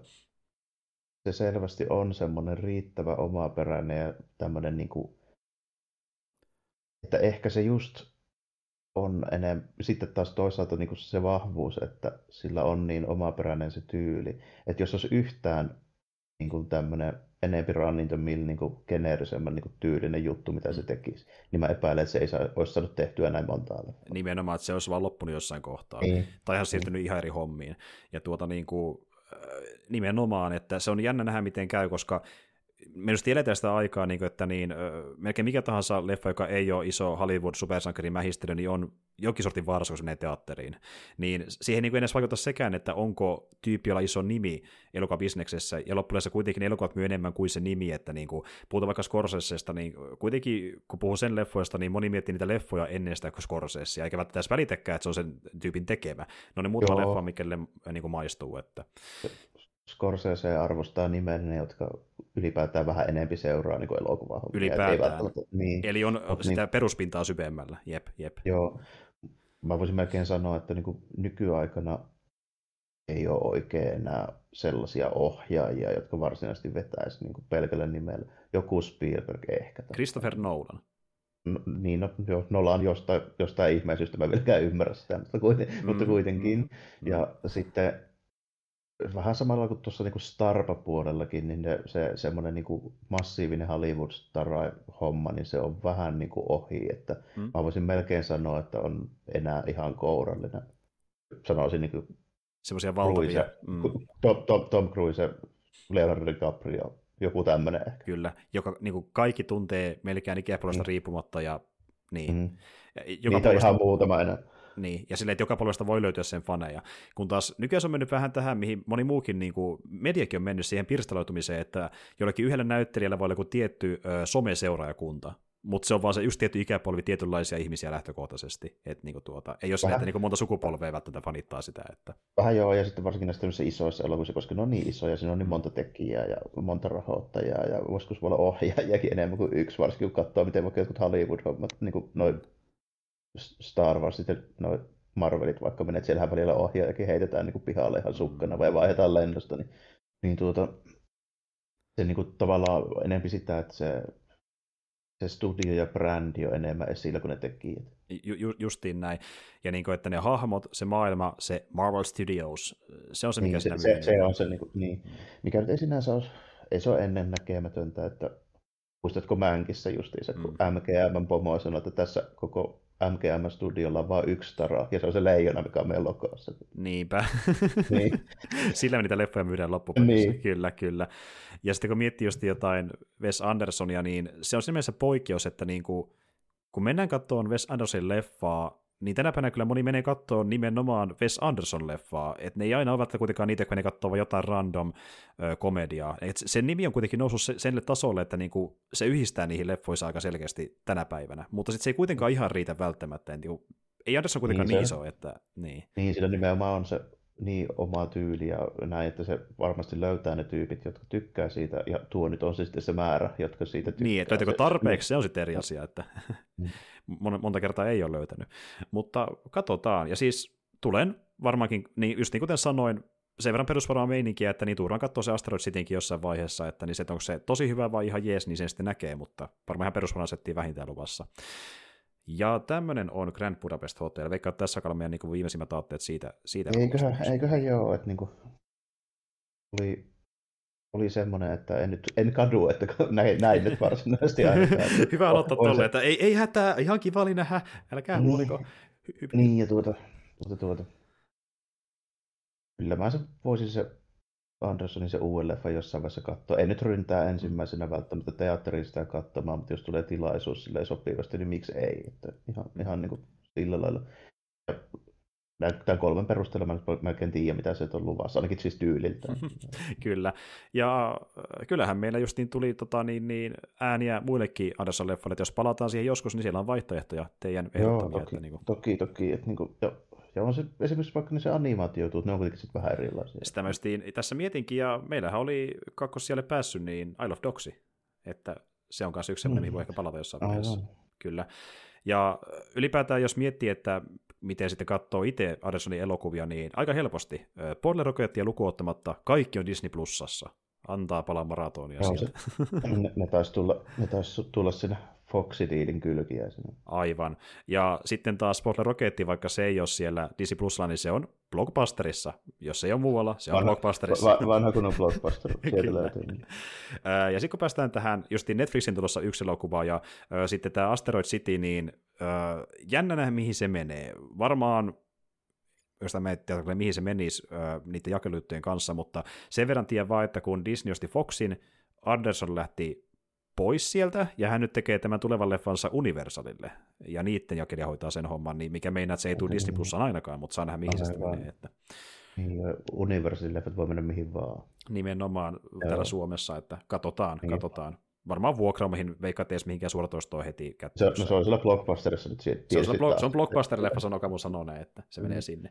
se selvästi on semmoinen riittävä omaperäinen ja tämmöinen, niin kuin, että ehkä se just on enemmän, sitten taas toisaalta niin kuin se vahvuus, että sillä on niin omaperäinen se tyyli, että jos olisi yhtään niin kuin tämmöinen enempi run the mill niin kuin geneerisemmän niin kuin tyylinen juttu, mitä se tekisi, niin mä epäilen, että se ei saa, olisi saanut tehtyä näin montaa leffaa. Nimenomaan, että se olisi vaan loppunut jossain kohtaa, niin. tai ihan siirtynyt niin. ihan eri hommiin. Ja tuota niin kuin, äh, nimenomaan, että se on jännä nähdä, miten käy, koska me just eletään sitä aikaa, niin kuin, että niin, melkein mikä tahansa leffa, joka ei ole iso Hollywood supersankarin mähistely, niin on jokin sortin vaarassa, kun se menee teatteriin. Niin siihen niin kuin edes vaikuttaa sekään, että onko tyyppi, jolla iso nimi elokuvabisneksessä, ja loppujen kuitenkin elokuvat myy enemmän kuin se nimi, että niin kuin, puhutaan vaikka Scorsesesta, niin kuitenkin kun puhuu sen leffoista, niin moni miettii niitä leffoja ennen sitä kuin Scorsesea, eikä välttämättä edes välitäkään, että se on sen tyypin tekemä. No ne muutama leffa, mikä niin kuin maistuu. Että... Scorsese arvostaa nimen ne, jotka ylipäätään vähän enempi seuraa niin elokuvaa. Ylipäätään. Niin. Eli on Mut sitä niin, peruspintaa syvemmällä. Jep, jep. Joo. Mä voisin melkein sanoa, että niin kuin nykyaikana ei ole oikein enää sellaisia ohjaajia, jotka varsinaisesti vetäisi niin pelkällä nimellä. Joku Spielberg ehkä. Christopher Nolan. No, niin, no, jo, Nolan jostain, jostain ihmeisyystä, mä vieläkään ymmärrä sitä, mutta, mm, mutta kuitenkin. Mm, mm. Ja sitten vähän samalla kuin tuossa niin Starpa-puolellakin, niin ne, se semmoinen niin massiivinen hollywood star homma niin se on vähän niin kuin ohi, että mm. mä voisin melkein sanoa, että on enää ihan kourallinen. Sanoisin niin kuin Semmoisia valtavia. Mm. Tom, Tom, Tom Cruise, Leonardo DiCaprio, joku tämmöinen ehkä. Kyllä, joka niin kuin kaikki tuntee melkein ikäpuolesta mm. riippumatta ja niin. Mm. Joka Niitä on ihan muutama enää. Niin, ja silleen, että joka puolesta voi löytyä sen faneja. Kun taas nykyään se on mennyt vähän tähän, mihin moni muukin niin kuin, mediakin on mennyt siihen pirstaloitumiseen, että jollekin yhdellä näyttelijällä voi olla joku tietty ö, someseuraajakunta, mutta se on vaan se just tietty ikäpolvi tietynlaisia ihmisiä lähtökohtaisesti. Et niinku tuota, ei ole että niinku monta sukupolvea välttämättä fanittaa sitä. Että... Vähän joo, ja sitten varsinkin näissä isoissa elokuvissa, koska ne on niin isoja, siinä on niin monta tekijää ja monta rahoittajaa, ja joskus voi olla ohjaajakin enemmän kuin yksi, varsinkin kun katsoo, miten vaikka jotkut Hollywood-hommat, niin kuin noin Star Wars, sitten noin Marvelit vaikka menet, siellähän välillä ohjaajakin heitetään niin kuin pihalle ihan sukkana vai vaihdetaan lennosta, niin, niin tuota, se niin kuin tavallaan enempi sitä, että se se studio ja brändi on enemmän esillä kuin ne tekijät. Ju, justiin näin. Ja niin kuin, että ne hahmot, se maailma, se Marvel Studios, se on se, mikä niin, siinä se, se, se on se, niin, kuin, niin. mikä nyt ei sinänsä ole, ei se ole ennen näkemätöntä, että muistatko Mänkissä justiinsa, kun mm. MGM pomo sanoi, että tässä koko MGM-studiolla on vain yksi tara, ja se on se leijona, mikä on meidän logossa. Niinpä. Niin. Sillä me niitä leffoja myydään loppupeleissä. Niin. Kyllä, kyllä. Ja sitten kun miettii just jotain Wes Andersonia, niin se on siinä mielessä poikkeus, että niin kuin, kun mennään katsomaan Wes Andersonin leffaa, niin tänä päivänä kyllä moni menee katsoa nimenomaan Wes Anderson-leffaa, että ne ei aina ole kuitenkaan niitä, kun ne katsoo jotain random ö, komediaa. Et sen nimi on kuitenkin noussut sen tasolle, että niinku, se yhdistää niihin leffoissa aika selkeästi tänä päivänä, mutta sitten se ei kuitenkaan ihan riitä välttämättä. Niinku, ei Anderson kuitenkaan niin, niin iso, että niin. Niin, sillä nimenomaan on se niin oma tyyli ja näin, että se varmasti löytää ne tyypit, jotka tykkää siitä, ja tuo nyt on se sitten se määrä, jotka siitä tykkää. Niin, että tarpeeksi, se on sitten eri asia, että mm. monta kertaa ei ole löytänyt. Mutta katsotaan, ja siis tulen varmaankin, niin just niin kuten sanoin, sen verran perusvaraa meininkiä, että niin turhaan katsoo se Asteroid Citynkin jossain vaiheessa, että niin se, että onko se tosi hyvä vai ihan jees, niin sen sitten näkee, mutta varmaan ihan perusvaraa settiin vähintään luvassa. Ja tämmöinen on Grand Budapest Hotel. Veikkaa, että tässä on meidän niin viimeisimmät aatteet siitä. siitä eiköhän, eiköhän joo, että niin kuin, oli, oli semmoinen, että en, nyt, en kadu, että näin, näin nyt varsinaisesti ainakaan. Hyvä aloittaa tolle, että ei, ei hätää, ihan kiva oli nähdä, älkää niin, huoliko. Niin, ja tuota, tuota, tuota. Kyllä mä se voisin se Andersonin se uuden leffa jossain vaiheessa katsoa. Ei nyt ryntää ensimmäisenä välttämättä teatteriin sitä katsomaan, mutta jos tulee tilaisuus sille sopivasti, niin miksi ei? Että ihan, ihan niin kuin sillä lailla. Ja tämän kolmen perusteella mä melkein tiedä, mitä se on luvassa, ainakin siis tyyliltä. Kyllä, ja äh, kyllähän meillä just niin tuli tota, niin, niin, ääniä muillekin Anderson-leffalle, että jos palataan siihen joskus, niin siellä on vaihtoehtoja teidän ehdottomia. Joo, toki, että, niin kuin... toki, toki. Että, niin kuin, jo, ja on se esimerkiksi vaikka ne se animaatiojutut, ne on kuitenkin sitten vähän erilaisia. Sitä mä justiin, tässä mietinkin, ja meillähän oli siellä päässyt niin I Love Dogsy, että se on myös yksi sellainen, mm. mihin voi ehkä palata jossain vaiheessa. Kyllä. Ja ylipäätään, jos miettii, että miten sitten katsoo itse Andersonin elokuvia, niin aika helposti. Paul Rokettia lukuottamatta, kaikki on Disney Plussassa. Antaa palaa maratonia no, sieltä. Se, ne, ne taisi tulla, ne taisi tulla sinne Foxy-diilin kylkiäisenä. Aivan. Ja sitten taas Spoiler Rocket, vaikka se ei ole siellä Disney Plusilla, niin se on Blockbusterissa. Jos se ei ole muualla, se vanha, on Blockbusterissa. Va, vanha kun on Blockbuster, sieltä löytyy. Niin. ja sitten kun päästään tähän, justiin Netflixin tulossa yksi elokuva ja sitten tämä Asteroid City, niin jännä nähdä, mihin se menee. Varmaan josta mä en tiedä, mihin se menisi äh, niiden jakeluyttöjen kanssa, mutta sen verran tiedän vaan, että kun Disney osti Foxin, Anderson lähti pois sieltä, ja hän nyt tekee tämän tulevan leffansa Universalille, ja niiden jakelija hoitaa sen homman, niin mikä meinaa, että se ei tule Disney Plusan ainakaan, mutta saa nähdä, mihin se menee. Että... Niin, leffat voi mennä mihin vaan. Nimenomaan Joo. täällä Suomessa, että katsotaan, niin. katsotaan. Varmaan vuokraamihin veikkaat edes mihinkään suoratoistoon heti kättöön. Se, no se on siellä Blockbusterissa nyt Se on, blo- se on Blockbuster-leffa, sanoo Kamu sanoo näin, että se mm. menee sinne.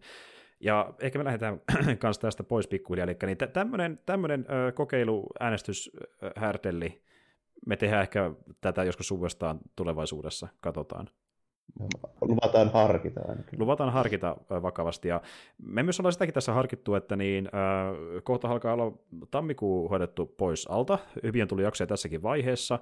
Ja ehkä me lähdetään kanssa tästä pois pikkuhiljaa, eli niin tämmöinen, tämmöinen kokeilu äänestyshärdelli, me tehdään ehkä tätä joskus uudestaan tulevaisuudessa, katsotaan. Luvataan harkita ainakin. Luvataan harkita vakavasti. Ja me myös ollaan sitäkin tässä harkittu, että niin, äh, kohta alkaa olla tammikuu hoidettu pois alta. Hyvin tuli jaksoja tässäkin vaiheessa.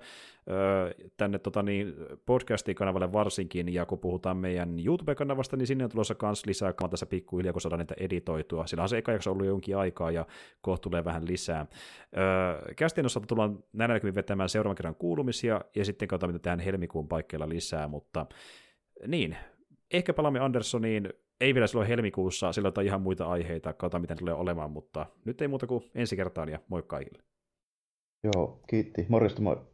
Tänne tota, niin, podcastin kanavalle varsinkin, ja kun puhutaan meidän YouTube-kanavasta, niin sinne on tulossa myös lisää kanavaa tässä pikkuhiljaa, kun saadaan niitä editoitua. Sillä on se eka jakso ollut jonkin aikaa, ja kohta tulee vähän lisää. Äh, kästien osalta tullaan näin vetämään seuraavan kerran kuulumisia, ja sitten katsotaan, mitä tähän helmikuun paikkeilla lisää, mutta niin, ehkä palaamme Andersoniin, ei vielä silloin helmikuussa, sillä on ihan muita aiheita, katsotaan mitä tulee olemaan, mutta nyt ei muuta kuin ensi kertaan ja moi kaikille. Joo, kiitti. Morjesta moi.